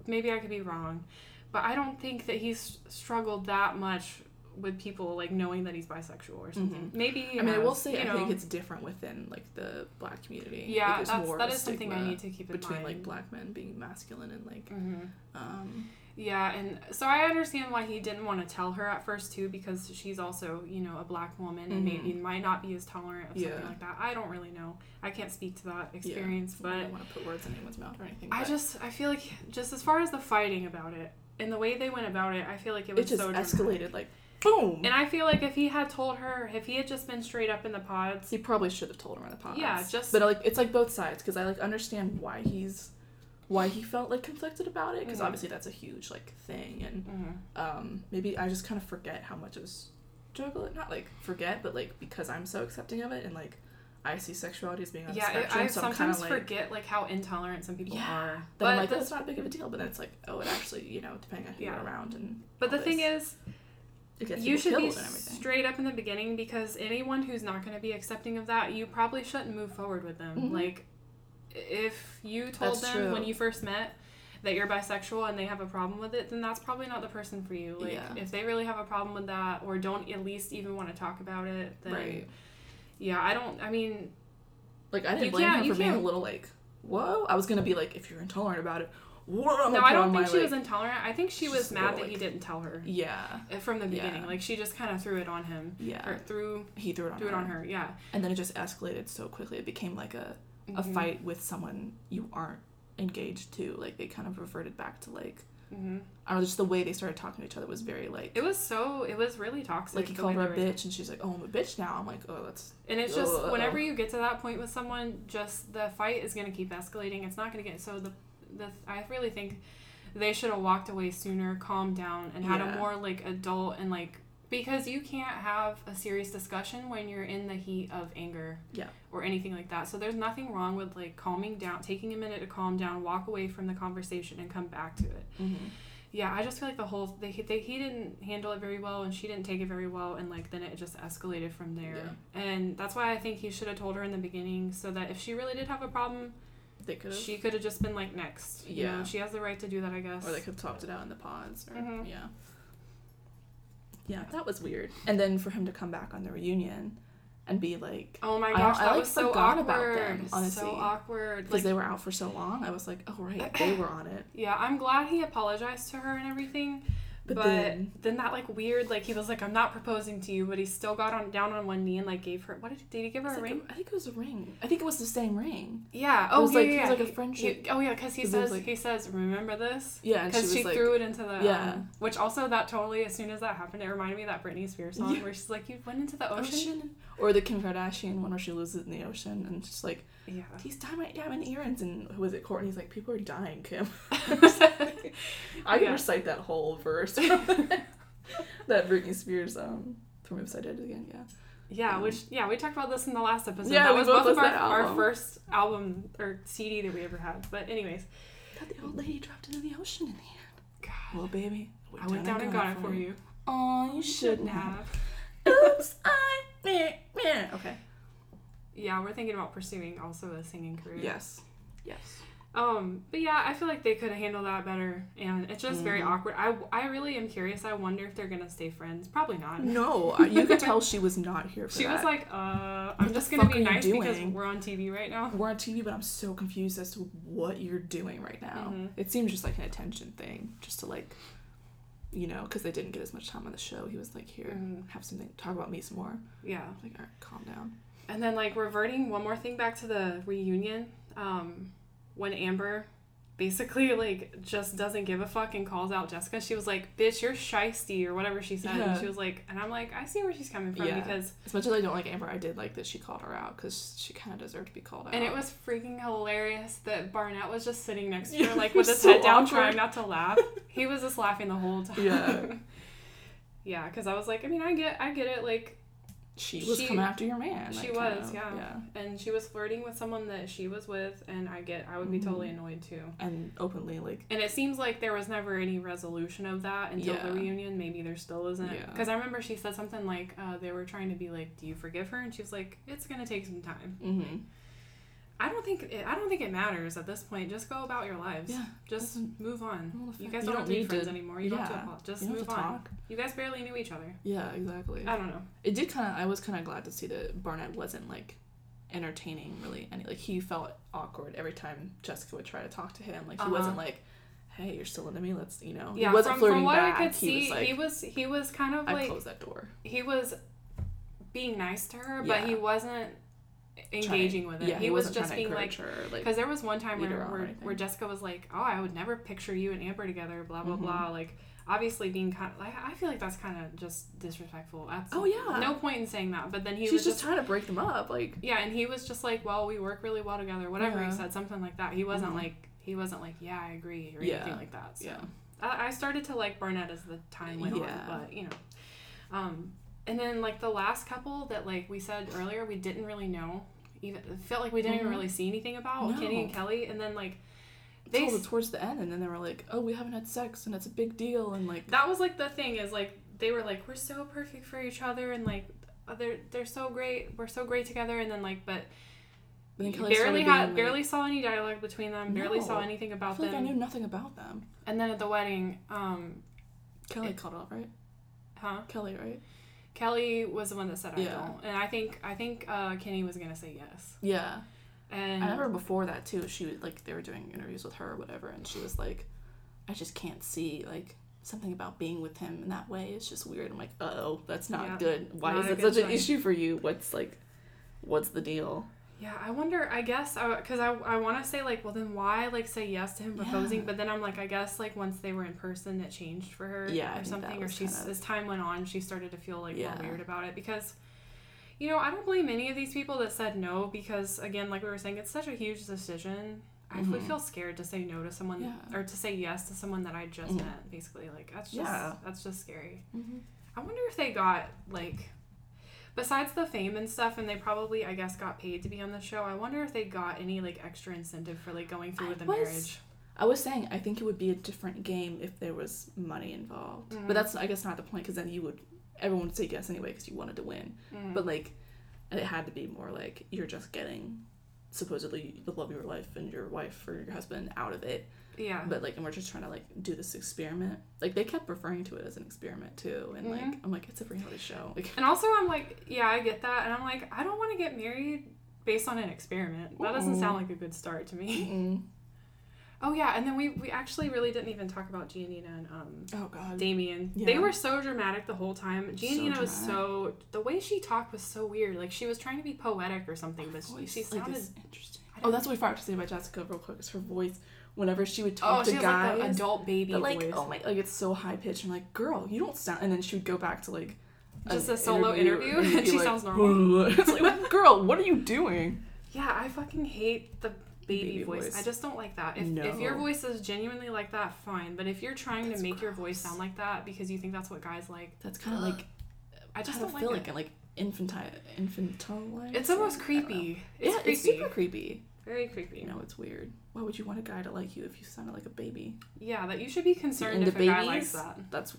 Maybe I could be wrong, but I don't think that he's struggled that much with people like knowing that he's bisexual or something. Maybe. I mean, I will say you I know. think it's different within like the black community. Yeah, like, that's more that of something I need to keep in between mind. like black men being masculine and like Mhm. um Yeah, and so I understand why he didn't want to tell her at first too, because she's also you know a black woman and maybe might not be as tolerant of something Yeah. like that. I don't really know. I can't speak to that yeah. but I don't want to put words in anyone's mouth or anything. I just I feel like just as far as the fighting about it and the way they went about it, I feel like it it was just so escalated like boom. And I feel like if he had told her, if he had just been straight up in the pods, he probably should have told her in the pods. Yeah, just- But like it's like both sides because I like understand why he's why he felt like conflicted about it because Mhm. obviously that's a huge like thing and Mhm. um maybe I just kind of forget how much it was struggle not like forget but like because I'm so accepting of it and like I see sexuality as being on yeah, the it, spectrum I so I'm kind sometimes like forget like how intolerant some people Yeah. are. But I'm like that's not big of a deal but then it's like oh it actually you know depending on who Yeah. you're around and but the all thing is, it you should be killed and everything straight up in the beginning because anyone who's not going to be accepting of that, you probably shouldn't move forward with them. Mhm. Like, if you told That's them when you first met that you're bisexual and they have a problem with it, then that's probably not the person for you. Like, Yeah. if they really have a problem with that or don't at least even want to talk about it, then right yeah, I don't. I mean, like I didn't blame can't- you for being a little like whoa I was gonna be like if you're intolerant about it whoa, no, I don't think my, she was intolerant. I think she was mad little, that he didn't tell her yeah uh, from the beginning. Yeah. Like, she just kind of threw it on him. yeah Or threw, he threw it on threw her. it on her, yeah. and then it just escalated so quickly it became like a a Mhm. fight with someone you aren't engaged to like they kind of reverted back to like hmm I don't know just the way they started talking to each other was very like It was so. It was really toxic. like he called her a bitch and she's like oh I'm a bitch now I'm like oh that's And it's just whenever you get to that point with someone, just the fight is gonna keep escalating. It's not gonna get so the the I really think they should have walked away sooner, calmed down, and had Yeah. a more like adult and like because you can't have a serious discussion when you're in the heat of anger. Yeah. Or anything like that. So there's nothing wrong with like calming down, taking a minute to calm down, walk away from the conversation, and come back to it. Mm-hmm. Yeah, I just feel like the whole they, they he didn't handle it very well and she didn't take it very well and like then it just escalated from there. And that's why I think he should have told her in the beginning so that if she really did have a problem, they could have she could have just been like next. You Yeah. know, she has the right to do that, I guess. or they could have talked it out in the pods or Mhm. yeah yeah that was weird and then for him to come back on the reunion and be like oh my I- gosh, I, that like, was so forgot awkward. about them, honestly. so awkward. because Like, they were out for so long I was like oh right they were on it yeah, I'm glad he apologized to her and everything. But, But, then then, that like weird like he was like I'm not proposing to you, but he still got on down on one knee and like gave her what did, did he give her a like ring? a- I think it was a ring. I think it was the same ring. Yeah. It Oh was yeah, like- yeah. it was like a friendship- he- oh yeah, because he it says like- he says remember this Yeah, and she because she, like, threw it into the Yeah. um, which also that totally as soon as that happened it reminded me of that Britney Spears song Yeah. where she's like you went into the ocean. ocean. Or the Kim Kardashian one where she loses it in the ocean and she's like, Yeah. these diamond diamond earrings and who was it? Kourtney's like, people are dying, Kim. I can Yeah. recite that whole verse. that Britney Spears um from I Did Again, yeah. Yeah, Um, which yeah, we talked about this in the last episode. Yeah, that was both of our, our first album or CD that we ever had. But anyways, That the old lady dropped into the ocean in the end. God, Well baby, I went down and got it for you. Oh, you shouldn't have. Oops, I meh, meh. Okay. Yeah, we're thinking about pursuing also a singing career. Yes. Yes. Um, but yeah, I feel like they could have handled that better, and it's just very Mhm. awkward. I, I really am curious. I wonder if they're gonna stay friends. Probably not. No, you could tell she was not here for She that. was like, uh, I'm What just gonna be nice because doing? we're on TV right now. We're on TV, but I'm so confused as to what you're doing right now. Mhm. It seems just like an attention thing, just to like, you know, because they didn't get as much time on the show. He was like, here, Mhm. have something, talk about me some more. Yeah. Like, all right, calm down. And then like reverting one more thing back to the reunion, um, when Amber basically like just doesn't give a fuck and calls out Jessica. She was like, "Bitch, you're shisty" or whatever she said. Yeah. And she was like, and I'm like, I see where she's coming from Yeah. because As much as I don't like Amber, I did like that she called her out because she kind of deserved to be called out. and it was freaking hilarious that Barnett was just sitting next to her like with his so head down awkward. trying not to laugh. He was just laughing the whole time. Yeah. yeah, because I was like, I mean, I get, I get it. Like, she was she- coming after your man. she like, was, of, yeah. yeah, and she was flirting with someone that she was with, and I get, I would be Mhm. totally annoyed too. and openly like And it seems like there was never any resolution of that until Yeah. the reunion. Maybe there still isn't. Yeah. Because I remember she said something like uh, they were trying to be like, "Do you forgive her?" And she was like, "It's gonna take some time." mm-hmm. I don't think it, I don't think it matters at this point. Just go about your lives. yeah. Just move on. You guys you don't, don't have to be need friends to- anymore. You don't have to yeah. just don't move to on. You guys barely knew each other. Yeah, exactly. I don't know. It did kind of. I was kind of glad to see that Barnett wasn't like entertaining really any. Like he felt awkward every time Jessica would try to talk to him. Like he Uh-huh. wasn't like, "Hey, you're still into me. Let's you know." Yeah, he wasn't from, flirting from what back. I could he see, was like, he was he was kind of "I like closed that door." he was being nice to her, but he wasn't Trying- engaging with it. Yeah, he, he, was just being like her. Like, Because there was one time where, her on or where, where Jessica was like, "Oh, I would never picture you and Amber together." Blah blah Mhm. blah. Like, obviously being kind of like, I feel like that's kind of just disrespectful. That's Oh, yeah. no point in saying that. But then he she's was just, just, trying to break them up. Like, yeah, and he was just like, "Well, we work really well together." Whatever Yeah. he said, something like that. He wasn't Mhm. like he wasn't like, "Yeah, I agree" or Yeah. anything like that. So yeah, I, I started to like Barnett as the time went Yeah. on, but you know, um, and then like the last couple that like we said earlier, we didn't really know. Even felt like we didn't even Mhm. really see anything about Kenny and Kelly, and then like they told it towards the end, and then they were like, "Oh, we haven't had sex, and it's a big deal," and like, that was like the thing is like they were like we're so perfect for each other and like uh, they're they're so great we're so great together and then like but then barely had being, barely saw any dialogue between them barely saw No. anything I about feel like I knew nothing about them. and then at the wedding um Kelly It- called off, right? huh Kelly, right? Kelly was the one that said I Yeah. don't and I think I think uh Kenny was gonna say yes Yeah. and I remember before that too. She was like they were doing interviews with her or whatever, and she was like, "I just can't see like something about being with him in that way. It's just weird." I'm like, uh "Oh, that's not Yeah. good. Why Not is it such an issue for you? What's like, what's the deal?" Yeah, I wonder. I guess because I, I, want to say like, well, then why like say yes to him proposing? Yeah. But then I'm like, I guess like once they were in person, it changed for her. Yeah, or something. Or she's kind of- as time went on, she started to feel like Yeah. more weird about it because, you know, I don't blame any of these people that said no because again, like we were saying, it's such a huge decision. I Mhm. feel scared to say no to someone Yeah. or to say yes to someone that I just Mhm. met. Basically, like that's just that's just scary. Mm-hmm. I wonder if they got like besides the fame and stuff and they probably I guess got paid to be on the show. I wonder if they got any like extra incentive for like going through I with the was- marriage. I was saying I think it would be a different game if there was money involved, Mhm. but that's I guess not the point because then you would everyone would say yes anyway because you wanted to win. Mm. But like, it had to be more like you're just getting supposedly the love of your life and your wife or your husband out of it. Yeah. But like, and we're just trying to like do this experiment. Like they kept referring to it as an experiment too, and like Mhm. I'm like, it's a reality show. Like, and also I'm like, yeah, I get that and I'm like, I don't want to get married based on an experiment. That doesn't sound like a good start to me. mm oh yeah, and then we we actually really didn't even talk about Giannina and um oh god, Damian. They were so dramatic the whole time. So Giannina was so the way she talked was so weird. Like she was trying to be poetic or something, but she, she sounded is interesting. Oh, that's what we forgot to say about Jessica real quick. Is her voice whenever she would Oh, talk she to guys. like adult baby but like, voice. oh my, like it's so high pitched. I'm like, girl, you don't sound. And then she would go back to like Just a solo interview, and and she like, sounds normal. it's like, girl, what are you doing? Yeah, I fucking hate the baby, Baby voice. voice. I just don't like that. If, if your voice is genuinely like that, fine. But if you're trying That's to make your voice sound like that because you think that's what guys like, That's kind of like I just I don't feel like like it. like infantile, infantile. It's almost creepy. It's yeah, creepy. it's super creepy. Very creepy. You know, it's weird. Why would you want a guy to like you if you sounded like a baby? Yeah, that you should be concerned if a guy likes that. That's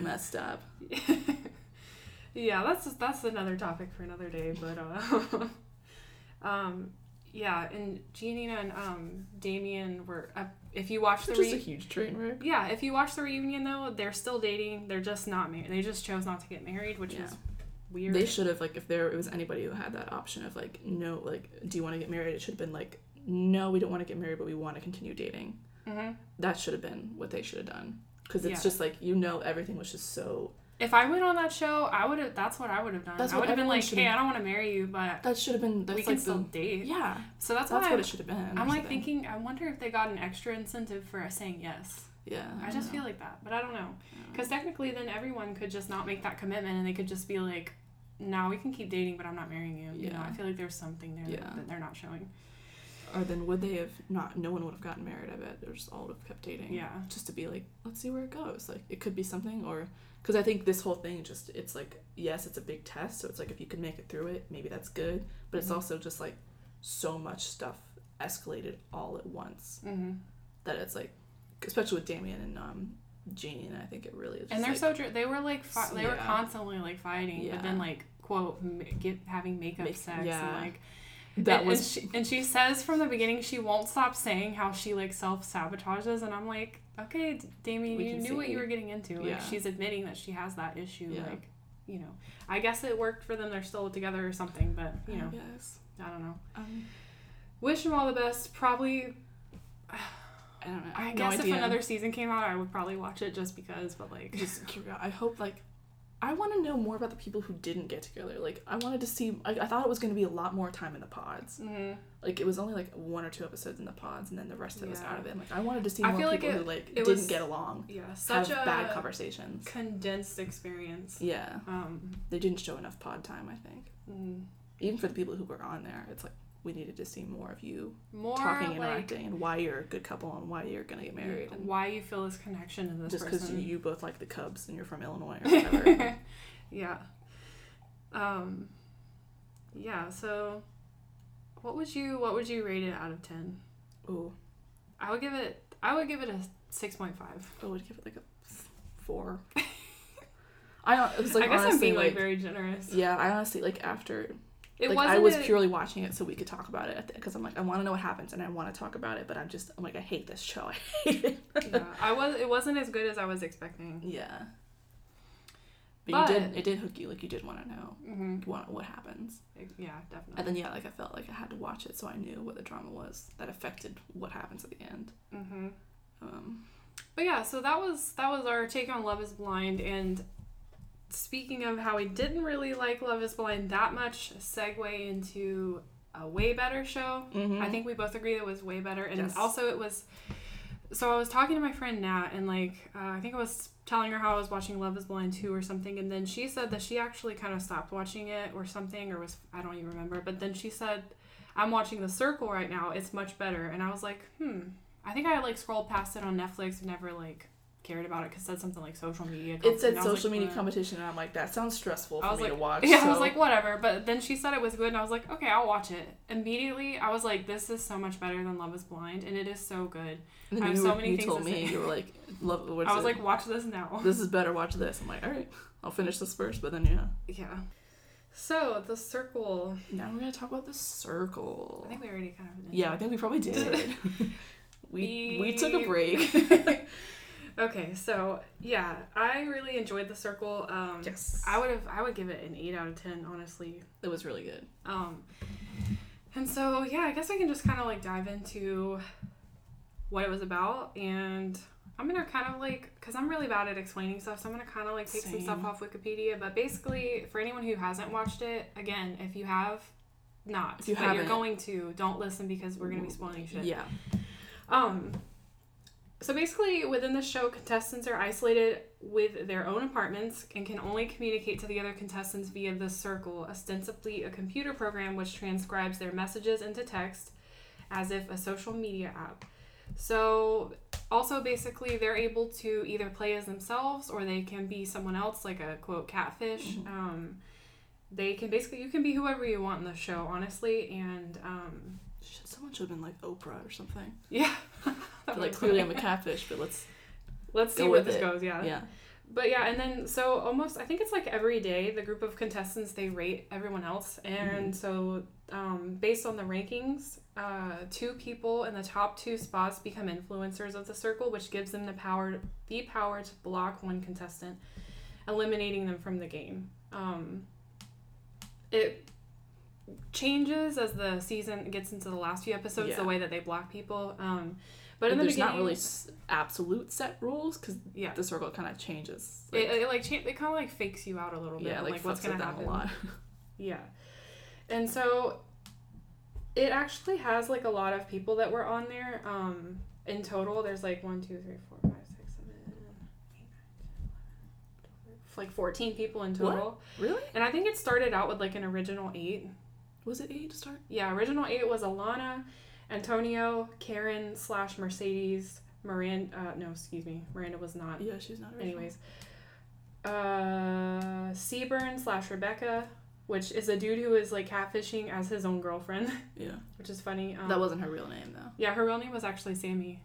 messed up. yeah, that's that's another topic for another day. But uh, um, yeah, and Giannina and um, Damian were. Uh, if you watch the Which is a huge train wreck. yeah, if you watch the reunion though, they're still dating. They're just not married. They just chose not to get married, which Yeah. is weird. They should have like if there was anybody who had that option of like no like do you want to get married? It should have been like no, we don't want to get married, but we want to continue dating. hmm That should have been what they should have done because it's Yeah. just like you know everything was just so if I went on that show, I would have. That's what I would have done. That's I would have been like, "Hey, I don't want to marry you, but That should have been. That's we can like still the. date." Yeah, So that's, that's why what I, it should have been. I'm like thinking. I wonder if they got an extra incentive for saying yes. Yeah. I don't just know. feel like that, but I don't know. Yeah. Because technically, then everyone could just not make that commitment, and they could just be like, "No, we can keep dating, but I'm not marrying you." You know, Yeah. I feel like there's something there Yeah. that, that they're not showing. Or then would they have not? No one would have gotten married. I bet they just all would have kept dating. Yeah. Just to be like, let's see where it goes. Like it could be something, or because I think this whole thing just it's like yes, it's a big test. So it's like if you can make it through it, maybe that's good. But it's Mhm. also just like so much stuff escalated all at once Mm-hmm. that it's like, especially with Damian and um I think it really is. And they're like, so dr- they were like fi- they were constantly like fighting, but then like quote get having makeup Make- sex yeah. and like that and, was and she, and she says from the beginning she won't stop saying how she like self sabotages, and I'm like, okay, Damian, you knew what you were getting into. Like Yeah. she's admitting that she has that issue. Yeah. Like, you know, I guess it worked for them. They're still together or something, but you know, Yes. I don't know. Um, Wish them all the best. Probably, I don't know. I, I guess no if another season came out, I would probably watch it just because. But like, just. I hope like I want to know more about the people who didn't get together. Like I wanted to see. I, I thought it was going to be a lot more time in the pods. mhm. Like it was only like one or two episodes in the pods, and then the rest of it was out of it. Like I wanted to see I more feel like people it- who like didn't was- get along, yeah, such have bad conversations. condensed experience. Yeah, Um, they didn't show enough pod time. I think mm, even for the people who were on there, it's like we needed to see more of you more talking, like interacting, and why you're a good couple and why you're gonna get married. And why you feel this connection to this just because you both like the Cubs and you're from Illinois or whatever. yeah. Um, yeah. So, what would you what would you rate it out of ten? Ooh, I would give it. I would give it a six point five. I would give it like a four. I it was like I guess honestly I'm being like, like very generous. yeah. I honestly like after It like. I was a- purely watching it so we could talk about it because I'm like I want to know what happens and I want to talk about it, but I'm just I'm like I hate this show. I hate it. yeah, I was. It wasn't as good as I was expecting. yeah. But, But- you did it did hook you like you did want to know hmm what what happens Yeah, definitely. and then yeah like I felt like I had to watch it so I knew what the drama was that affected what happens at the end. hmm Um, But yeah, so that was that was our take on Love Is Blind. And speaking of how we didn't really like Love Is Blind that much, segue into a way better show. mhm. I think we both agree it was way better, and Yes. also it was. So I was talking to my friend Nat, and like uh, I think I was telling her how I was watching Love Is Blind two or something, and then she said that she actually kind of stopped watching it or something, or was I don't even remember. But then she said, "I'm watching The Circle right now. It's much better," and I was like, "Hmm." I think I like scrolled past it on Netflix and never like cared about it because it said something like social media. it said and I was social like, media "What?" competition and I'm like that sounds stressful for I was me like, to watch. yeah, I was like, whatever. But then she said it was good, and I was like, okay, I'll watch it. Immediately, I was like, this is so much better than Love Is Blind, and it is so good. I have you, so many you things told to me say. you were like, love. What's I was it? like, watch this now. this is better. Watch this. I'm like, all right, I'll finish this first. But then yeah, yeah. So the circle. now we're gonna talk about the circle. I think we already kind of. did. Yeah, I think we probably did. we we took a break. Okay, so yeah, I really enjoyed the circle. Um, yes, I would have. I would give it an eight out of ten, honestly. it was really good. Um, and so yeah, I guess I can just kind of like dive into what it was about, and I'm gonna kind of like because I'm really bad at explaining stuff, so I'm gonna kind of like take some stuff off Wikipedia. But basically, for anyone who hasn't watched it, again, if you have not, If you but you're going to, don't listen because we're gonna be spoiling shit. Yeah, Um, so basically, within the show, contestants are isolated with their own apartments and can only communicate to the other contestants via the circle, ostensibly a computer program which transcribes their messages into text as if a social media app. So, also basically, they're able to either play as themselves or they can be someone else, like a quote catfish. Mhm. Um, they can basically, you can be whoever you want in the show, honestly, and um, Shit, someone should have been like Oprah or something. yeah. I feel like clearly I'm a catfish, but let's Let's see where this it. goes. Yeah. yeah. But yeah, and then so almost I think it's like every day the group of contestants they rate everyone else, and so um, based on the rankings, uh, two people in the top two spots become influencers of the circle, which gives them the power the power to block one contestant, eliminating them from the game. Um, it changes as the season gets into the last few episodes Yeah. the way that they block people. Um, But in the there's beginning, not really s- absolute set rules because yeah, the circle kind of changes. it, it like cha- it kind of like fakes you out a little bit. yeah, like, like what's gonna happen. a lot. Yeah. And so it actually has like a lot of people that were on there. Um, in total, there's like one, two, three, four, five, six, seven, eight, nine, ten, eleven, twelve, like 14 people in What? total. really? And I think it started out with like an original eight. Was it eight to start? Yeah, original eight was Alana, Antonio, Karyn slash Mercedes, Miranda. Uh, no, excuse me, Miranda was not. Yeah, she's not. Original. Anyways, uh, Seaburn slash Rebecca, which is a dude who is like catfishing as his own girlfriend, Yeah, which is funny. Um, that wasn't her real name though. Yeah, her real name was actually Sammy.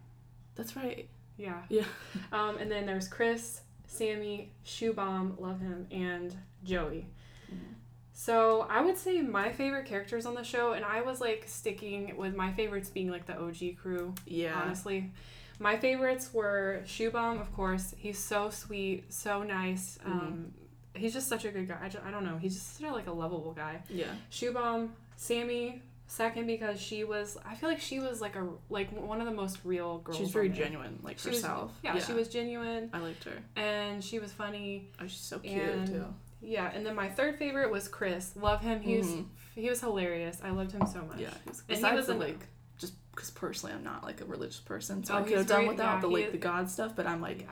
That's right. Yeah. Yeah. Um, and then there's Chris, Sammy, Shubham, love him, and Joey. Mhm. So I would say my favorite characters on the show, and I was like sticking with my favorites being like the OG crew. Yeah. honestly. My favorites were Shubham, of course. He's so sweet, so nice. Mm-hmm. Um, he's just such a good guy. I, ju- I don't know. He's just such a, like a lovable guy. Yeah. Shubham, Sammy, second because she was. I feel like she was like a like one of the most real girls. She's very genuine, like She was- herself. yeah, she was genuine I liked her. and she was funny. Oh, she's so cute And too. Yeah, and then my third favorite was Chris. Love him. He was Mhm. he was hilarious. I loved him so much. Yeah. He's, And he besides was like, just because personally I'm not like a religious person, so Oh, I could have done without yeah, the like is- the God stuff. But I'm like, yeah.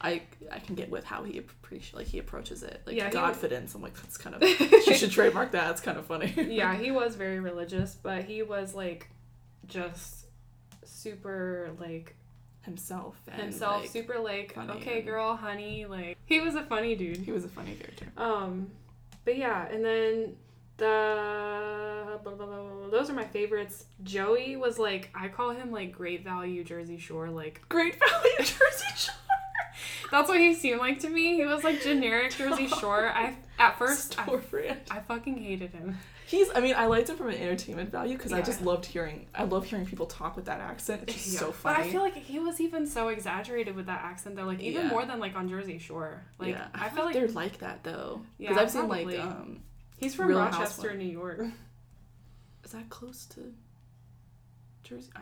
I I can get with how he appreciate like he approaches it, like Yeah, Godfidence. I'm like that's kind of she should trademark that. It's kind of funny. yeah, he was very religious, but he was like just super like himself. And, himself, like, super like okay, and- girl, honey, like he was a funny dude. he was a funny character. Um, but yeah, and then the blah, blah, blah, blah, those are my favorites. Joey was like I call him like great value Jersey Shore like Great value Jersey Shore. That's what he seemed like to me. He was like generic Jersey Shore. I at first I. I fucking hated him. He's. I mean, I liked him from an entertainment value because I just loved hearing. I love hearing people talk with that accent. It's just Yeah. so funny. But. I feel like he was even so exaggerated with that accent though, like even Yeah. more than like on Jersey Shore. Like yeah, I, I, feel like they're like that though. Yeah, Because I've seen probably. like, um, he's from Rochester. New York. is that close to Jersey? I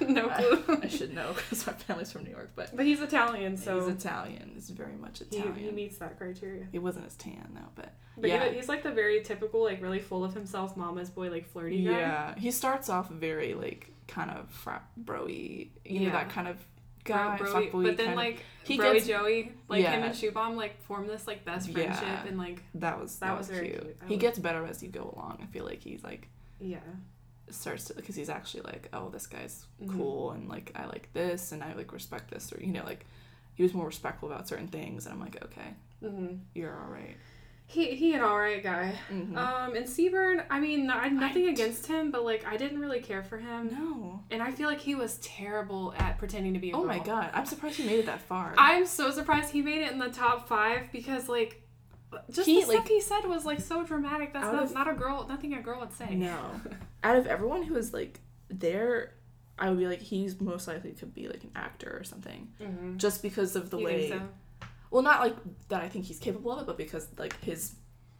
don't know. no I- clue. I, should know because my family's from New York, but but he's Italian, so he's Italian. He's very much Italian. he meets that criteria. He wasn't as tan though, but But yeah, he, he's like the very typical, like really full of himself, mama's boy, like flirty guy. yeah. He starts off very like kind of frat broy, you know Yeah. that kind of Bro- guy, broy- fuckboy but then like he Broy gets- Joey, like him and Shubham, like form this like best Yeah. friendship and like That was That that, was was, very cute. cute. He gets better as you go along. I feel like he's like yeah, starts to because he's actually like, oh, this guy's Mhm. cool and like I like this and I like respect this or you know like he was more respectful about certain things and I'm like, okay, hmm you're all right. he he an alright guy. Mhm. Um, and Seaburn, I mean, I had nothing I- against him, but like I didn't really care for him, no. and I feel like he was terrible at pretending to be a Oh girl. my god, I'm surprised he made it that far. I'm so surprised he made it in the top five because like. Just He, the stuff like- he said was like so dramatic. That's not, of- not a girl, nothing a girl would say. no. Out of everyone who was like there, I would be like he's most likely could be like an actor or something, Mm-hmm. just because of the you way. so? well not like that i think he's capable of it but because like his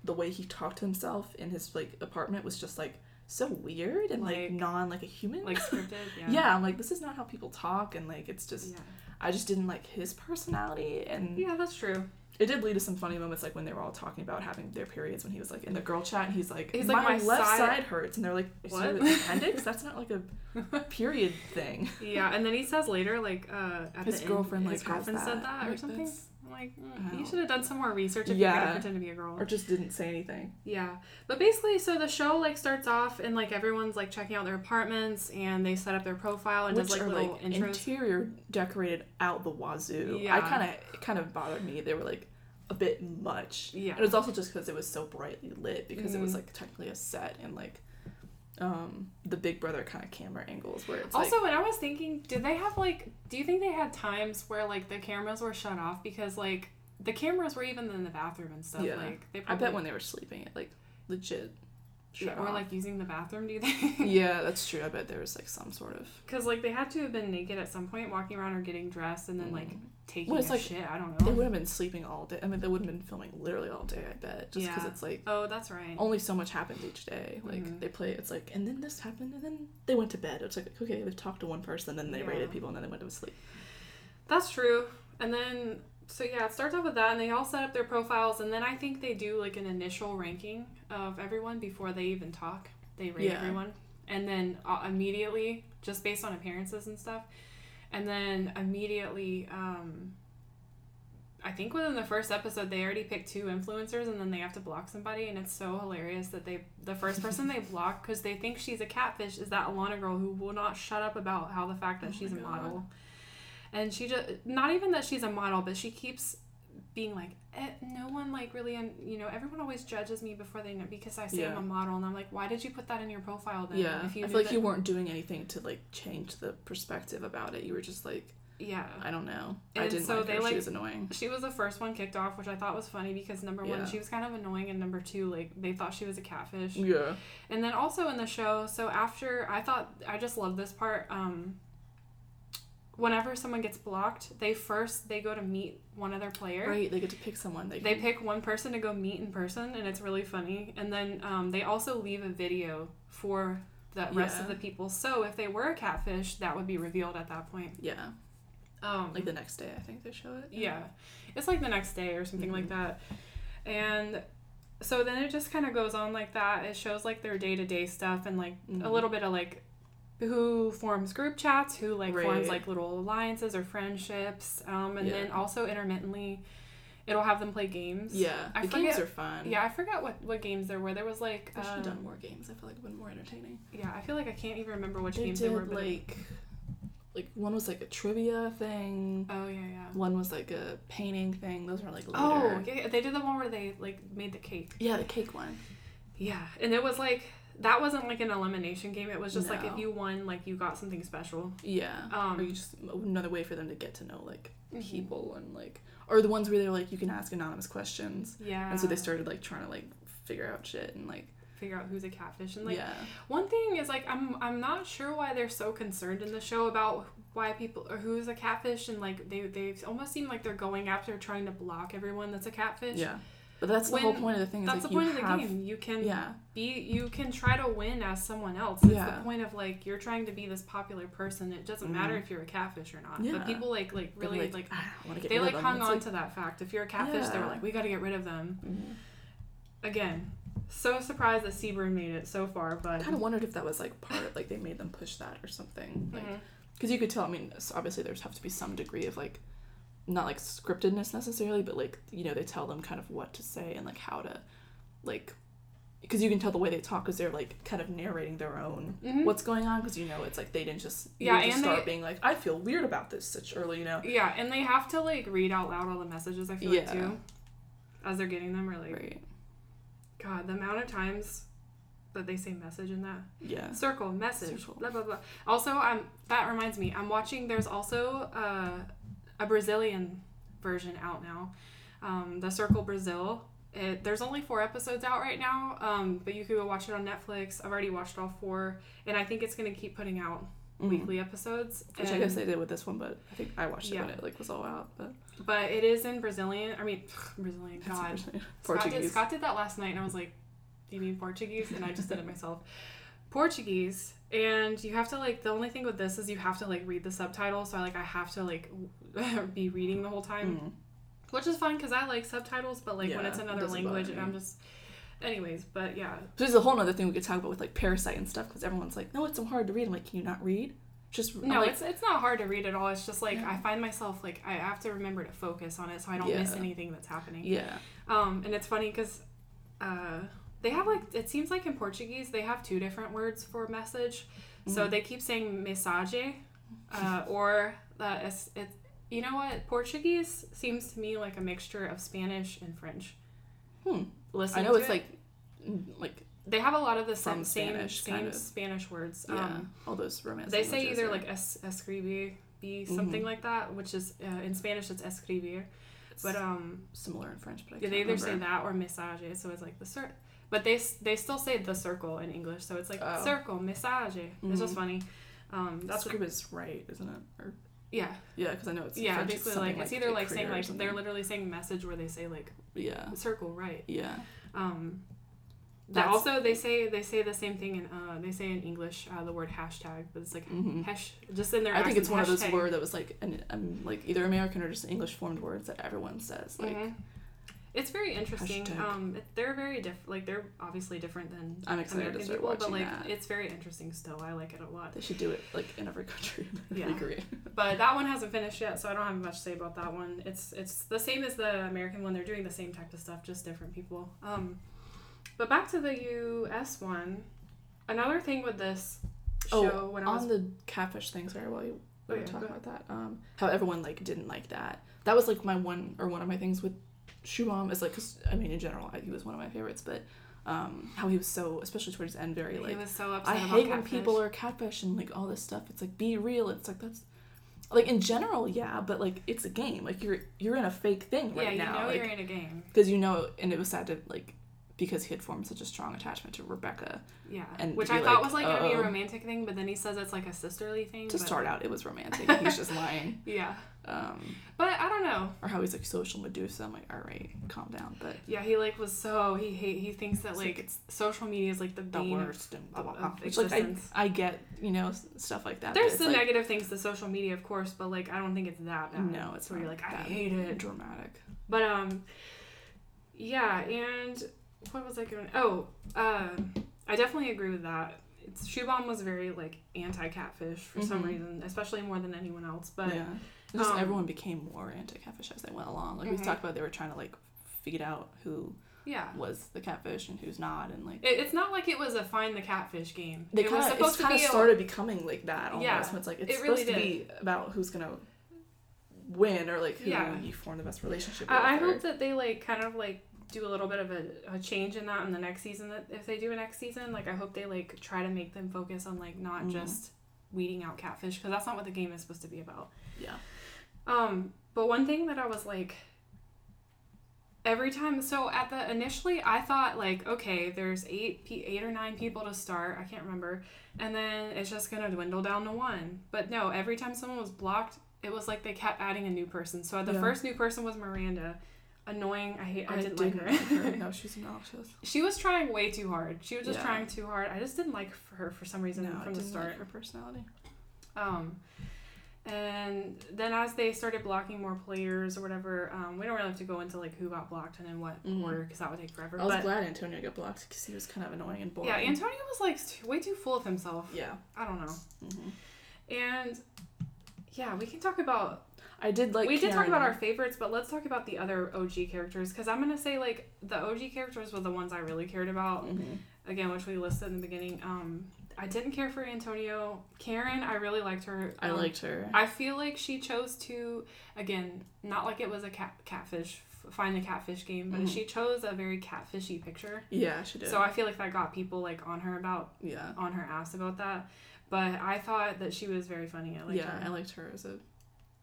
the way he talked to himself in his like apartment was just like so weird and like, Like- non like a human Like scripted, yeah. yeah. i'm like this is not how people talk and like it's just yeah. i just didn't like his personality and Yeah, that's true. It did lead to some funny moments like when they were all talking about having their periods when he was like in the girl chat and he's like He's my, like, "My left side-" side... hurts and they're like is What? your appendix that's not like a period thing Yeah, and then he says later, like, uh, at his the girlfriend end, like his girlfriend has said that or Like, something. that's- I'm like, mm, you should have done some more research if you're gonna pretend to be a girl. or just didn't say anything Yeah, but basically, so the show like starts off and like everyone's like checking out their apartments and they set up their profile and which does like little like intros. interior decorated out the wazoo. Yeah. I kind of it kind of bothered me. They were like a bit much. Yeah. And it was also just because it was so brightly lit because it was Mhm. like technically a set and like um the Big Brother kind of camera angles where it's also, like when I was thinking, did they have like? Do you think they had times where like the cameras were shut off because like the cameras were even in the bathroom and stuff? Yeah. Like they I probably, bet when they were sleeping it like legit. yeah, or off. like using the bathroom. Do you think? yeah, that's true. I bet there was like some sort of Because like they had to have been naked at some point, walking around or getting dressed, and then like Mm. Taking Well, it's like- shit. I don't know. They would have been sleeping all day. I mean, they would have been filming literally all day. I bet, just because Yeah. it's like Oh, that's right. only so much happens each day. Like Mhm. they play, it's like, and then this happened, and then they went to bed. It's like okay, they've talked to one person, then they Yeah. rated people, and then they went to sleep. That's true. And then, so yeah, it starts off with that, and they all set up their profiles, and then I think they do like an initial ranking of everyone before they even talk. They rate Yeah. everyone, and then uh, immediately, just based on appearances and stuff, and then immediately, um, I think within the first episode, they already picked two influencers, and then they have to block somebody, and it's so hilarious that they the first person they block because they think she's a catfish is that Alana girl who will not shut up about how the fact that Oh she's a model. And she just not even that she's a model but she keeps being like eh, no one like really un- you know everyone always judges me before they know because i say i'm a model and i'm like why did you put that in your profile then yeah, if you I feel like that- you weren't doing anything to like change the perspective about it. You were just like, yeah I don't know. I didn't so like they, her. like- she was annoying. she was the first one kicked off which i thought was funny because number one Yeah. she was kind of annoying and number two like they thought she was a catfish Yeah. and then also in the show so after i thought i just love this part um whenever someone gets blocked they first they go to meet one other player Right. They get to pick someone. They, they can- pick one person to go meet in person and it's really funny and then um, they also leave a video for the rest of the people so if they were a catfish that would be revealed at that point Yeah. um, Like the next day, I think they show it. yeah it's like the next day or something like Mhm. that and so then it just kind of goes on like that it shows like their day-to-day stuff and like a Mhm. little bit of like who forms group chats who like forms like little alliances or friendships um, and Yeah. then also intermittently it'll have them play games Yeah. I the games are fun. Yeah, I forgot what, what games there were. There was like, They should have done more games. I feel like it would been more entertaining. yeah, I feel like I can't even remember which they games did they were. But like, like one was like a trivia thing. oh yeah, yeah. One was like a painting thing. Those were like later. Oh yeah, yeah, they did the one where they like made the cake. Yeah, the cake one. Yeah, and it was like that wasn't like an elimination game. It was just like if you won, like you got something special. Yeah. Um, or you just another way for them to get to know like Mhm. people and like, or the ones where they're like you can ask anonymous questions, Yeah. and so they started like trying to like figure out shit and like figure out who's a catfish and like yeah one thing is like I'm I'm not sure why they're so concerned in the show about why people or who's a catfish and like they they almost seem like they're going after trying to block everyone that's a catfish. yeah. But that's the whole point of the thing. Is That's like the point of the have, game. You can Yeah. be you can try to win as someone else. It's Yeah. the point of like you're trying to be this popular person. It doesn't matter Mhm. if you're a catfish or not. Yeah. But people like like really like, "Ah, I get they like hung on like- to that fact. If you're a catfish, they're like, we got to get rid of them. Mhm. Again, so surprised that Seaburn made it so far, but I kind of wondered if that was like part of like they made them push that or something. Like, because you could tell. I mean, obviously there's have to be some degree of like, not like scriptedness necessarily, but like you know they tell them kind of what to say and like how to, like, because you can tell the way they talk because they're like kind of narrating their own Mhm. what's going on because you know it's like they didn't just Yeah, just and start they- being like I feel weird about this such early you know yeah, and they have to like read out loud all the messages. I feel like too, as they're getting them. Or like, right God, the amount of times that they say message in that. yeah circle message Circle. blah blah blah also um that reminds me i'm watching there's also uh, a brazilian version out now um, the circle brazil it, there's only four episodes out right now um, but you could go watch it on netflix i've already watched all four and i think it's going to keep putting out Mhm. weekly episodes which I guess they did with this one but I think I watched it when it like was all out but but it is in brazilian i mean brazilian god interesting. Scott did, Portuguese Scott did that last night, and I was like, "Do you mean Portuguese?" And I just did it myself. Portuguese, and you have to like. The only thing with this is you have to like read the subtitles. So I like I have to like be reading the whole time, Mhm. which is fun because I like subtitles. But like when it's another doesn't language, and. I'm just. Anyways, but yeah, So there's a whole other thing we could talk about with like Parasite and stuff because everyone's like, no, it's so hard to read. I'm like, can you not read? Just no, like, it's it's not hard to read at all. It's just like Yeah. I find myself like I have to remember to focus on it so I don't miss anything that's happening. yeah, Um, and it's funny because uh, they have like it seems like in Portuguese they have two different words for message. So Mhm. they keep saying mensagem, uh, or uh, it's, it's you know what Portuguese seems to me like a mixture of Spanish and French. Hmm. Listen, I know it's it. like, mm, like they have a lot of the same Spanish, same. Spanish words. yeah, Um, all those romance. they say either are- like es- escribir, be something Mhm. like that, which is uh, in Spanish it's escribir, but um. similar in French, but I Yeah, they either say that or message, so it's like the cir. But they they still say the circle in English, so it's like Oh. circle message. It's just Mhm. funny. Um, that's Scrib is right, isn't it? Or Yeah. Yeah, because I know it's Yeah, French, basically something like it's either like saying like they're literally saying message where they say like yeah circle right. yeah Um, that also they say they say the same thing in uh they say in English uh, the word hashtag but it's like Mhm. hash just in their I think it's one of those hashtag. words that was like an um, like either American or just English formed words that everyone says like Mhm. It's very interesting. Hashtag. Um, it, they're very different. Like they're obviously different than I'm excited to American start people, but like that. it's very interesting still. I like it a lot. they should do it like in every country. Yeah. But that one hasn't finished yet, so I don't have much to say about that one. It's it's the same as the American one. They're doing the same type of stuff, just different people. Um, but back to the U.S. one. Another thing with this Oh, show when I was On the catfish thing, sorry, while you Oh, were yeah, talking about that, um, how everyone like didn't like that. That was like my one or one of my things with Shubham is like, cause I mean in general he was one of my favorites, but um, how he was so, especially towards the end, very like, he was so upset I about hate when people are catfish and like all this stuff. It's like be real. It's like that's like in general, yeah, but like it's a game. Like you're you're in a fake thing right yeah, right you now. know like, you're in a game. because you know, and it was sad to like because he had formed such a strong attachment to Rebecca. Yeah, And which I thought like, was like gonna be a romantic thing, but then he says it's like a sisterly thing. To start out, it was romantic. He's just lying. Yeah, Um, but I don't know. or how he's like social Medusa. I'm like, all right, calm down. But Yeah, he like was so he hate he thinks that like like it's social media is like the the worst and blah blah blah. Which like I. I get, you know, stuff like that. There's the like, negative things to social media, of course, but like I don't think it's that bad. No, it's where you're like I hate it. dramatic. But um, yeah, and what was I going? Oh, uh, I definitely agree with that. It's Shubham was very like anti catfish for some Mhm. reason, especially more than anyone else. But yeah, just um, everyone became more anti catfish as they went along. Like we Mhm. talked about, they were trying to like figure out who yeah. was the catfish and who's not, and like It, it's not like it was a find the catfish game. they it kind was of supposed to kind be of a- started becoming like that almost. Yeah, it's like it's it really supposed to be about who's gonna win or like who Yeah. you form the best relationship with. I, I hope that they like kind of like do a little bit of a, a change in that in the next season. That if they do a next season, like I hope they like try to make them focus on like not Mhm. just weeding out catfish because that's not what the game is supposed to be about. yeah. Um, but one thing that I was like, every time. So at the initially, I thought like, okay, there's eight, eight or nine people to start. I can't remember, and then it's just gonna dwindle down to one. But no, every time someone was blocked, it was like they kept adding a new person. So the Yeah. first new person was Miranda. Annoying. I hate. I, I didn't, didn't like her. No, she's obnoxious. she was trying way too hard. She was just Yeah. trying too hard. I just didn't like her for some reason No, from the didn't start. like her personality. Um, and then as they started blocking more players or whatever, um, we don't really have to go into like who got blocked and in what Mhm. order because that would take forever. I was but glad Antonio got blocked because he was kind of annoying and boring. yeah, Antonio was like t- way too full of himself. Yeah. I don't know. hmm And yeah, we can talk about I did like. we did talk about our favorites, but let's talk about the other OG characters because I'm gonna say like the OG characters were the ones I really cared about. Mhm. Again, which we listed in the beginning. Um, I didn't care for Antonio. Karyn, I really liked her. I Um, liked her. I feel like she chose to, again, not like it was a cat catfish, find the catfish game, but Mhm. she chose a very catfishy picture. yeah, she did. So I feel like that got people like on her about yeah. on her ass about that. But I thought that she was very funny. I liked yeah, her. I liked her as a.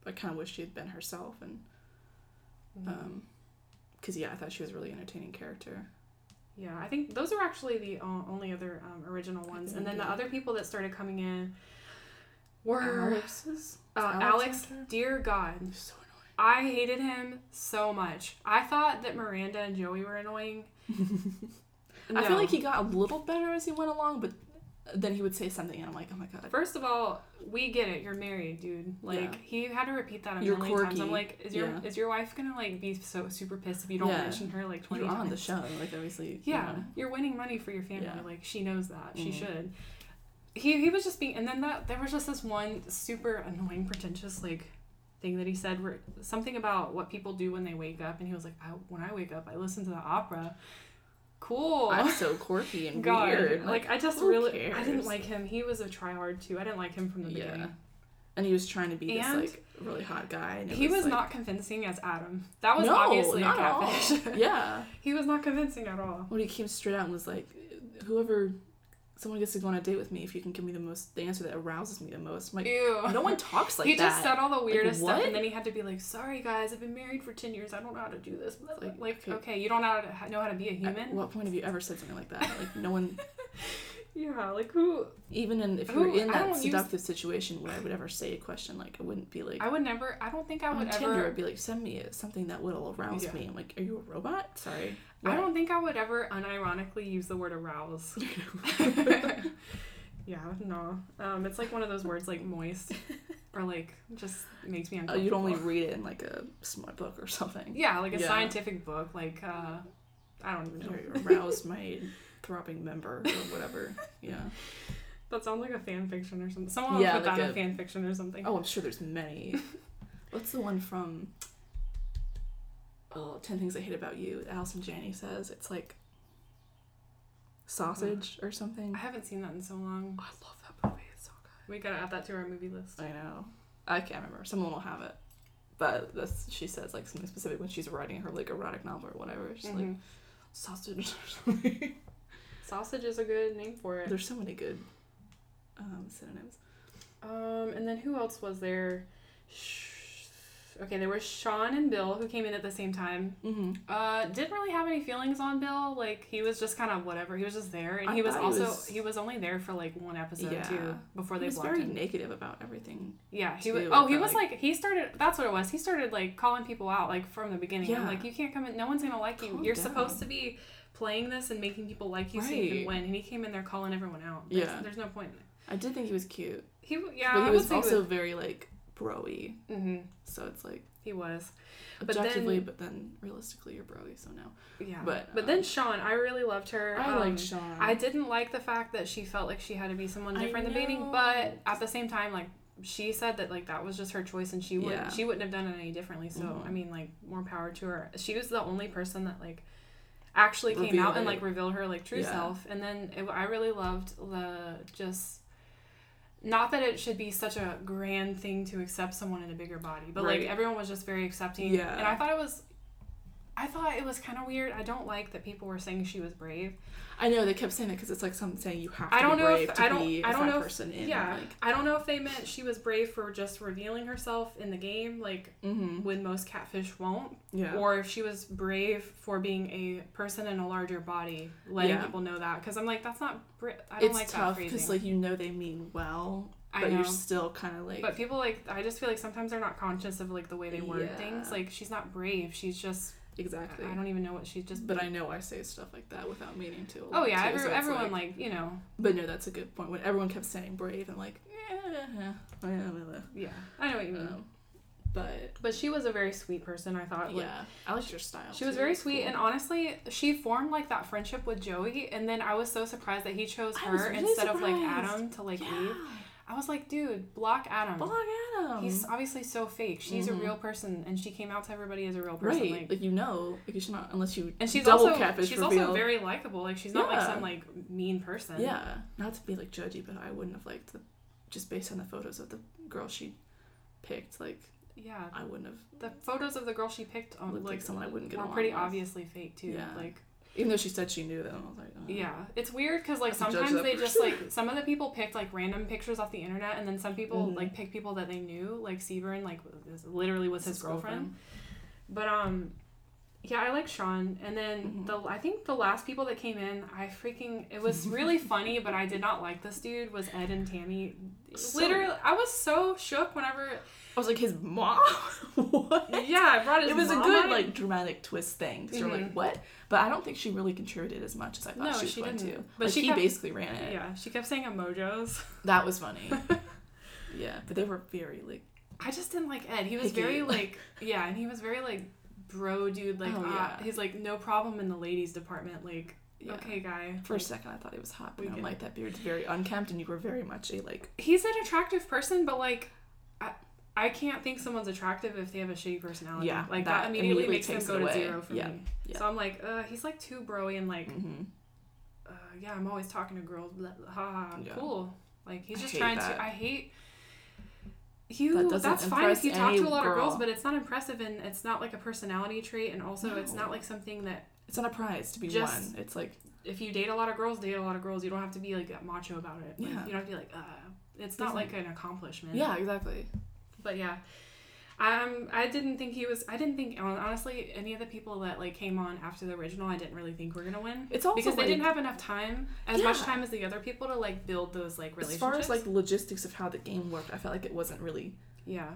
I kind of wish she had been herself, and Mhm. um, because yeah, I thought she was a really entertaining character. yeah, I think those are actually the o- only other um, original ones. And then the other people that started coming in were Alex's. uh, Alex Alex. Dear God, so I hated him so much. I thought that Miranda and Joey were annoying. annoying. I feel like he got a little better as he went along, but then he would say something, and I'm like, oh my god. First of all, we get it. You're married, dude. Like Yeah. he had to repeat that a You're million times. I'm like, is your Yeah. is your wife gonna like be so super pissed if you don't Yeah. mention her like twenty You're times? on the show, like obviously. Yeah, You you're winning money for your family. Like she knows that. She Mhm. should. He he was just being, and then that there was just this one super annoying, pretentious like thing that he said where something about what people do when they wake up, and he was like, I, when I wake up, I listen to the opera. Cool. I'm so quirky and God, weird. like I just really, I didn't like him. He was a tryhard too. I didn't like him from the beginning. Yeah. And he was trying to be And this like really hot guy. And He was like, not convincing as Adam. That was no, obviously a not at all. catfish. yeah. he was not convincing at all. When he came straight out and was like, whoever, someone gets to go on a date with me if you can give me the most, the answer that arouses me the most. I'm like, Ew. no one talks like he that. He just said all the weirdest stuff, and then he had to be like, "Sorry guys, I've been married for ten years. I don't know how to do this." Like, Like, like okay. okay, you don't know how to know how to be a At human. what point have you ever said something like that? Like no one. Yeah, like who? Even in if Who- you're in I that don't use- seductive situation, would I would ever say a question like I wouldn't be like I would never. I don't think I on would Tinder. ever. I'd be like, send me something that will arouse Yeah. me. I'm like, are you a robot? Sorry. I don't think I would ever unironically use the word arouse. yeah, no. Um, it's like one of those words like moist, or like just makes me Oh, uncomfortable. you'd only read it in like a smart book or something. Yeah, like a Yeah. scientific book. Like uh, I don't even know. Or aroused my throbbing member or whatever. Yeah. That sounds like a fan fiction or something. Someone Yeah, put like that in a- a fan fiction or something. Oh, I'm sure there's many. What's the one from? Oh, 10 Things I Hate About You. Allison Janney says it's like sausage or something. I haven't seen that in so long. I love that movie. It's so good. We gotta add that to our movie list. I know. I can't remember. Someone will have it. But that's, she says like something specific when she's writing her like erotic novel or whatever. She's like Mhm. sausage or something. Sausage is a good name for it. There's so many good um, synonyms. Um, and then who else was there? Sh- Okay, there was Sean and Bill who came in at the same time. Mm-hmm. Uh, didn't really have any feelings on Bill. Like he was just kind of whatever. He was just there, and I he was thought he also was- he was only there for like one episode Yeah. too before they He was blocked very him. negative about everything. Yeah, he too, was. Oh, he was like. like he started. That's what it was. He started like calling people out like from the beginning. I'm Yeah. like, you can't come in. No one's gonna like you. Calm You're down. supposed to be playing this and making people like you so you can Right. win. And he came in there calling everyone out. There's, Yeah. there's no point. in it. I did think he was cute. He yeah, but I he was also very like broy. hmm So it's like he was. But objectively, then- but then realistically, you're broy. So no. Yeah, But, but um, then Sean, I really loved her. I Um, liked Sean. I didn't like the fact that she felt like she had to be someone I different in the beginning, but at the same time, like she said that like that was just her choice and she would Yeah. she wouldn't have done it any differently. So Mhm. I mean, like more power to her. She was the only person that like actually came Revealed out and it. like revealed her like true Yeah. self. And then it, I really loved the just. Not that it should be such a grand thing to accept someone in a bigger body, but Right. like everyone was just very accepting. Yeah. And I thought it was I thought it was kind of weird. I don't like that people were saying she was brave. I know they kept saying it because it's like something saying you have to I don't be know brave if to I don't be a I don't know if, person in yeah like I don't know if they meant she was brave for just revealing herself in the game like mm-hmm. when most catfish won't yeah or if she was brave for being a person in a larger body letting Yeah. people know that because I'm like that's not bra- I don't it's like tough because like you know they mean well I but you're still kind of like but people like I just feel like sometimes they're not conscious of like the way they word Yeah. things like she's not brave she's just exactly I don't even know what she's just but I know I say stuff like that without meaning to oh yeah too, every, so everyone like, like you know but no that's a good point when everyone kept saying brave I'm like eh, eh, eh. Oh, yeah, yeah, yeah I know what you mean um, but but she was a very sweet person I thought like, yeah I liked your style She was very It's sweet, cool. and honestly, she formed like that friendship with Joey, and then I was so surprised that he chose her really instead of like. Adam to like yeah. leave. I was like, dude, block Adam. Block Adam He's obviously so fake. She's Mhm. a real person, and she came out to everybody as a real person. right Like, like, you know you should not unless you and she's double also catfish she's reveal. also very likable. Like she's not like some like mean person. Yeah, not to be like judgy, but I wouldn't have liked the, just based on the photos of the girl she picked. Like yeah. I wouldn't have, The photos of the girl she picked on Looked like like someone I wouldn't get were pretty with. obviously fake too. Yeah. Like even though she said she knew them. I was like, oh. Yeah, it's weird because like Have to judge sometimes they just like some of the people picked like random pictures off the internet, and then some people Mhm. like pick people that they knew, like Seaburn, like was, literally was his, His girlfriend. But um, yeah, I like Sean, and then Mhm. the I think the last people that came in, I freaking it was really funny, but I did not like this dude was Ed and Tammy. So- literally, I was so shook whenever. I was like, his mom. what? Yeah, I brought his. It was a good on. like dramatic twist thing. because you're Mhm. like, what? But I don't think she really contributed as much as I thought No, she was she going didn't. to. But like she he kept- basically ran it. Yeah, she kept saying emojis. That was funny. yeah, but they were very like. I just didn't like Ed. He was Picky. very like yeah, and he was very like bro dude like Oh, ah, yeah. he's like no problem in the ladies department like Yeah. okay guy. For a second, I thought he was hot, but I'm like that beard's very unkempt, and you were very much a like. he's an attractive person, but like I, can't think someone's attractive if they have a shitty personality. Yeah, like that, that immediately, immediately makes them go it to zero for Yeah, me. yeah. So I'm like, uh, he's like too broy and like, hmm uh, yeah, I'm always talking to girls. Blah, blah, ha, ha, Yeah. cool. Like he's just trying that. to. I hate. You That that's fine if you talk to a lot of girls, but it's not impressive and it's not like a personality trait, and also it's not like something that It's not a prize to be Just- won. It's like if you date a lot of girls, date a lot of girls. You don't have to be like macho about it. Like, Yeah. you don't have to be like, uh, it's not Doesn't- like an accomplishment. yeah, exactly. But yeah, Um, I didn't think he was. I didn't think honestly any of the people that like came on after the original. I didn't really think were gonna win It's also because like, they didn't have enough time, as much time as the other people to like build those like as relationships. far as like the logistics of how the game worked. I felt like it wasn't really yeah,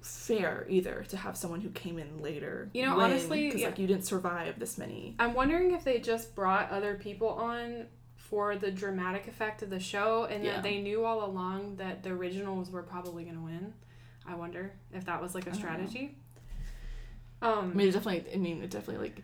fair either to have someone who came in later. You know, win, honestly, because yeah. like you didn't survive this many. I'm wondering if they just brought other people on for the dramatic effect of the show, and Yeah. that they knew all along that the originals were probably gonna win. I wonder if that was like a strategy. I Um, mean, it definitely. I mean, it definitely like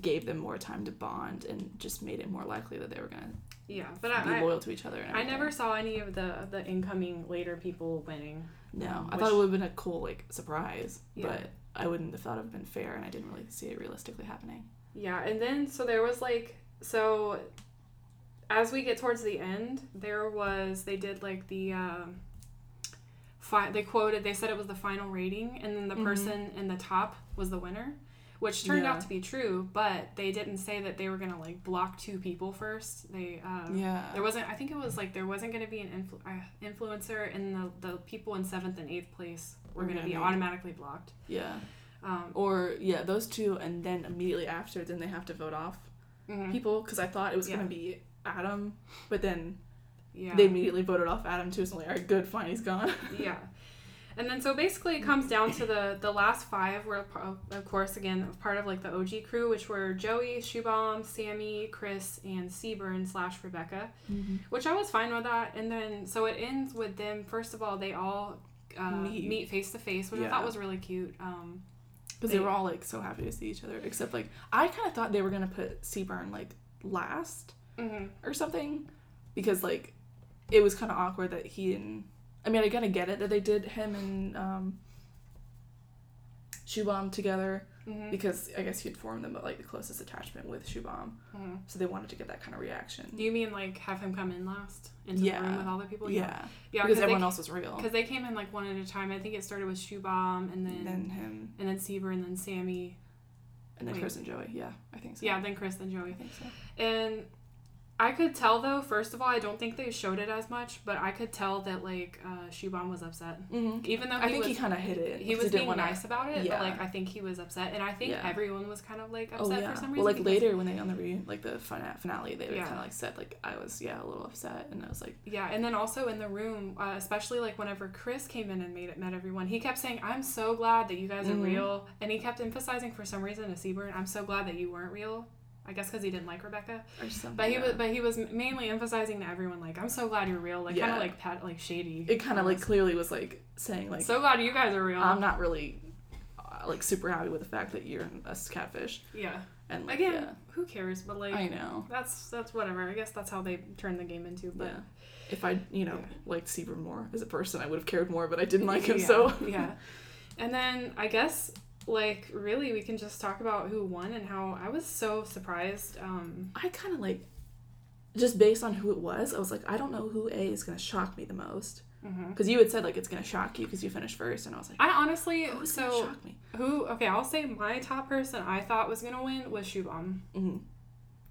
gave them more time to bond and just made it more likely that they were gonna yeah, but be I, I, loyal to each other. And I never saw any of the the incoming later people winning. No, um, I which- thought it would have been a cool like surprise, Yeah. but I wouldn't have thought it would have been fair, and I didn't really see it realistically happening. Yeah, and then so there was like so as we get towards the end, there was they did like the um fi- they quoted they said it was the final rating and then the Mhm. person in the top was the winner, which turned Yeah. out to be true, but they didn't say that they were going to like block two people first. They um yeah. there wasn't I think it was like there wasn't going to be an influ- uh, influencer and the the people in 7th and 8th place were Were going to gonna be automatically blocked. yeah. Um Or yeah, those two, and then immediately after, then they have to vote off mhm. people because I thought it was Yeah. gonna be Adam, but then yeah. they immediately voted off Adam too. So like, all right, good, fine, he's gone. yeah and then so basically it comes down to the the last five were of course again part of like the og crew which were joey shubham sammy chris and seaburn slash rebecca which i was fine with that and then so it ends with them first of all they all uh, Meet. meet face to face which i thought was really cute um Because they They- were all like so happy to see each other, except like I kind of thought they were gonna put Seaburn like last mhm. or something, because like it was kind of awkward that he and I mean I kind of get it that they did him and um, Shubham together Mhm. because I guess he'd formed them but like the closest attachment with Shubham, Mhm. so they wanted to get that kind of reaction. do you mean like have him come in last into Yeah. the room with all the people yeah, yeah because they everyone else was real. because they came in like one at a time i think it started with shubham and then And then him, and then seaburn and then sammy and then Wait. Chris and Joey. Yeah, I think so. yeah then chris and joey I think so. And I could tell though, first of all, I don't think they showed it as much, but I could tell that like uh, was upset. Mm-hmm. Even though he I think was he kind of hit it. He was being wanna- nice about it, Yeah. but like I think he was upset, and I think Yeah. everyone was kind of like Oh upset yeah. for some reason. well, like because- later when they on the re- like the finale, they kind of like said like I was yeah a little upset, and I was like Yeah, and then also in the room, uh, especially like whenever Chris came in and made it met everyone, he kept saying, "I'm so glad that you guys are Mhm. real," and he kept emphasizing for some reason to Seaburn, "I'm so glad that you weren't real." I guess because he didn't like Rebecca, or something. but he yeah. was but he was mainly emphasizing to everyone like, "I'm so glad you're real," like kind of like pat like shady. It kind of like clearly was like saying like so glad you guys are real. I'm not really uh, like super happy with the fact that you're a catfish, yeah. and like Again, yeah, who cares? But like, I know. that's that's whatever. I guess that's how they turned the game into. But yeah. If I you know Yeah. liked Seaburn more as a person, I would have cared more, but I didn't like him, yeah, so yeah. And then I guess like really we can just talk about who won and how I was so surprised. Um, I kind of like just based on who it was, I was like I don't know who A is gonna shock me the most because you had said like it's gonna shock you because you finished first, and I was like I honestly gonna so shock me? who okay I'll say my top person I thought was gonna win was Shubham, hmm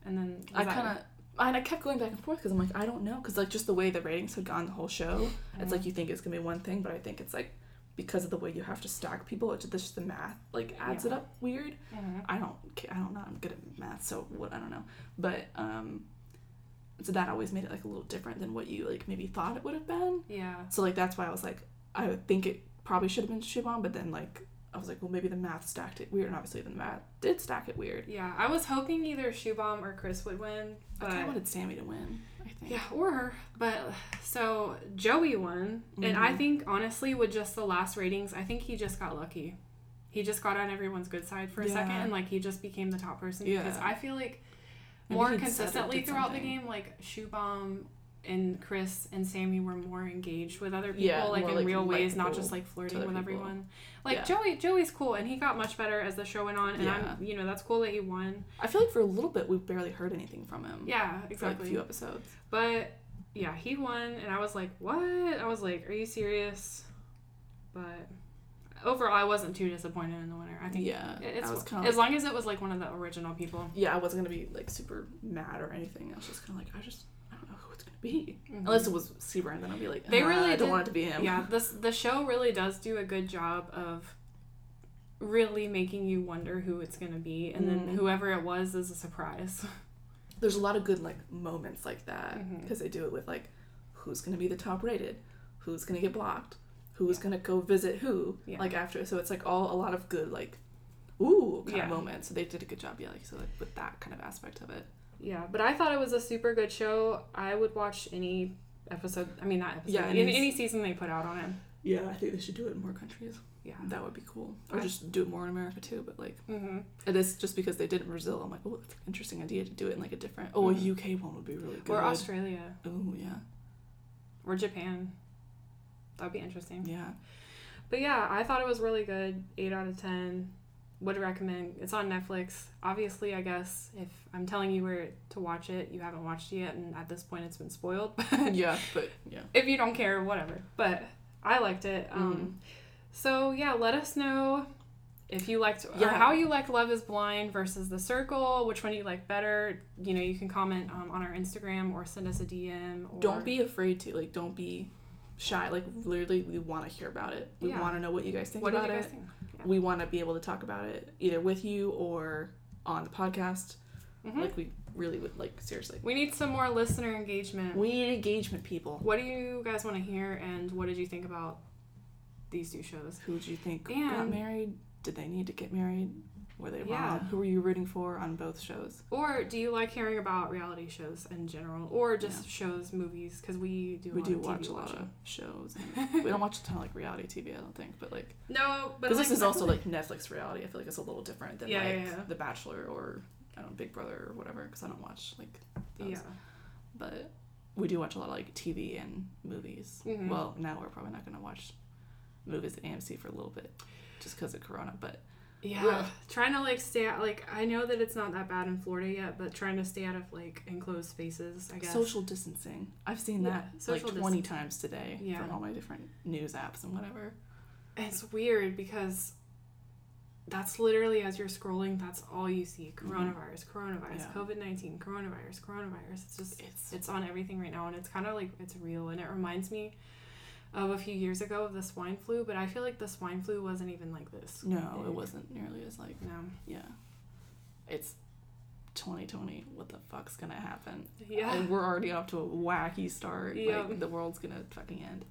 and then I kind of. And I kept going back and forth because I'm like, I don't know. Because, like, just the way the ratings had gone the whole show, it's like you think it's going to be one thing, but I think it's like because of the way you have to stack people, it's just the math, like, adds it up weird. Mhm. I don't, I don't know. I'm good at math, so what, I don't know. But, um, so that always made it, like, a little different than what you, like, maybe thought it would have been. yeah So, like, that's why I was like, I would think it probably should have been Shubham, but then, like, I was like, well, maybe the math stacked it weird, and obviously the math did stack it weird. yeah I was hoping either Shubham or Chris would win, I kind but of wanted Sammy to win. Yeah, or her. But so Joey won, and I Mhm. think honestly, with just the last ratings, I think he just got lucky. He just got on everyone's good side for a second, and like he just became the top person because I feel like more he'd said it, consistently throughout the game, like Shubham and Chris and Sammy were more engaged with other people, Yeah, like in like, real ways, not just like flirting with people. everyone. Like Yeah. Joey, Joey's cool, and he got much better as the show went on, and Yeah. I'm, you know, that's cool that he won. I feel like for a little bit we barely heard anything from him. Yeah, For like a exactly. few episodes. But yeah, he won, and I was like, "What?" I was like, "Are you serious?" But overall, I wasn't too disappointed in the winner. I think Yeah, it- it's I was as kinda like- long as it was like one of the original people. Yeah, I wasn't gonna be like super mad or anything. I was just kind of like, I just, be. Mhm. Unless it was Seaburn, then I'd be like, They "Ah, really I don't did- want it to be him. Yeah, this the show really does do a good job of really making you wonder who it's gonna be, and then Mhm. whoever it was is a surprise. There's a lot of good like moments like that because they do it with like, who's gonna be the top rated, who's gonna get blocked, who's gonna go visit who, Yeah. like after. So it's like all a lot of good like, ooh kind Yeah. of moments. So they did a good job, yeah, like so like with that kind of aspect of it. Yeah, but I thought it was a super good show. I would watch any episode. I mean, not episode. Yeah, any, any- any season they put out on it. Yeah, I think they should do it in more countries. Yeah. That would be cool. Or I- just do it more in America too. But like, Mm-hmm. it is just because they did it in Brazil. I'm like, oh, that's an interesting idea to do it in like a different. Oh, a Mhm. UK one would be really good. Or Australia Oh yeah, or Japan. That'd be interesting. yeah. But yeah, I thought it was really good. Eight out of ten. Would recommend. It's on Netflix. Obviously, I guess if I'm telling you where to watch it, you haven't watched it yet, and at this point, it's been spoiled. But yeah, but yeah. if you don't care, whatever. But I liked it. Mm-hmm. Um, So yeah, let us know if you liked or Yeah. how you liked Love Is Blind versus The Circle. Which one you like better? You know, you can comment um, on our Instagram or send us a DM. Or, Don't be afraid to like. Don't be shy. Like literally, we want to hear about it. We Yeah. want to know what you guys think What about you guys it. think? Yeah. We want to be able to talk about it either with you or on the podcast. Mhm. Like we really would like seriously. We need some more listener engagement. We need engagement, people. What do you guys want to hear, and what did you think about these two shows? Who did you think got married? Did they need to get married? Were they Yeah. wrong? Who were you rooting for on both shows? Or do you like hearing about reality shows in general, or just shows, movies? Because we do. A we do watch TV a lot watching. of shows. we don't watch a ton of like reality TV, I don't think, but like No, but like, this is also like Netflix reality. I feel like it's a little different than Yeah, like yeah, yeah. The Bachelor or I don't know Big Brother or whatever. Because I don't watch like those. yeah. But we do watch a lot of like TV and movies. Mhm. Well, now we're probably not gonna watch movies at AMC for a little bit, just because of Corona. But Yeah, Ugh. trying to like stay out. Like I know that it's not that bad in Florida yet, but trying to stay out of like enclosed spaces. I guess. social distancing, I've seen Yeah, that like twenty distancing. times today Yeah. from all my different news apps and whatever. And it's weird because that's literally as you're scrolling, that's all you see: mm-hmm. coronavirus, coronavirus, Yeah. COVID nineteen, coronavirus, coronavirus. It's just It's it's on everything right now, and it's kind of like it's real, and it reminds me of a few years ago of the swine flu. But I feel like the swine flu wasn't even like this. no, it wasn't nearly as like No. yeah. It's 2020. What the fuck's gonna happen? Yeah. And we're already off to a wacky start. Yep. Like the world's gonna fucking end.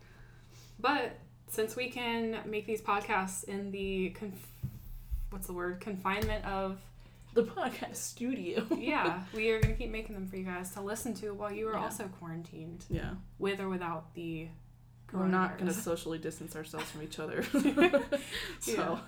But since we can make these podcasts in the conf- what's the word confinement of The podcast studio. yeah, we are gonna keep making them for you guys to listen to while you are Yeah. also quarantined, Yeah. with or without the. We're not gonna socially distance ourselves from each other. so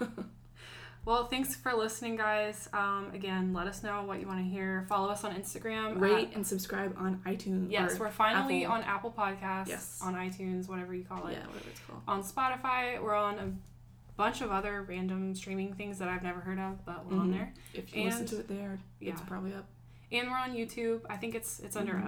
Well, thanks for listening, guys. Um, again, let us know what you want to hear. Follow us on Instagram. rate at- and subscribe on iTunes. yes, we're finally Apple. on Apple Podcasts, Yes. on iTunes, whatever you call it. yeah, whatever it's called. On Spotify, we're on a bunch of other random streaming things that I've never heard of, but we're on Mhm. there. If you listen to it there, yeah. it's probably up. And we're on YouTube. I think it's it's under Mhm.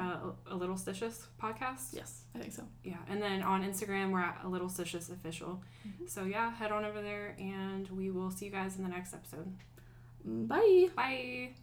a, a Little Stitches podcast. Yes, I think so. Yeah, and then on Instagram we're at a Little Stitches official. Mhm. So yeah, head on over there, and we will see you guys in the next episode. Bye. Bye.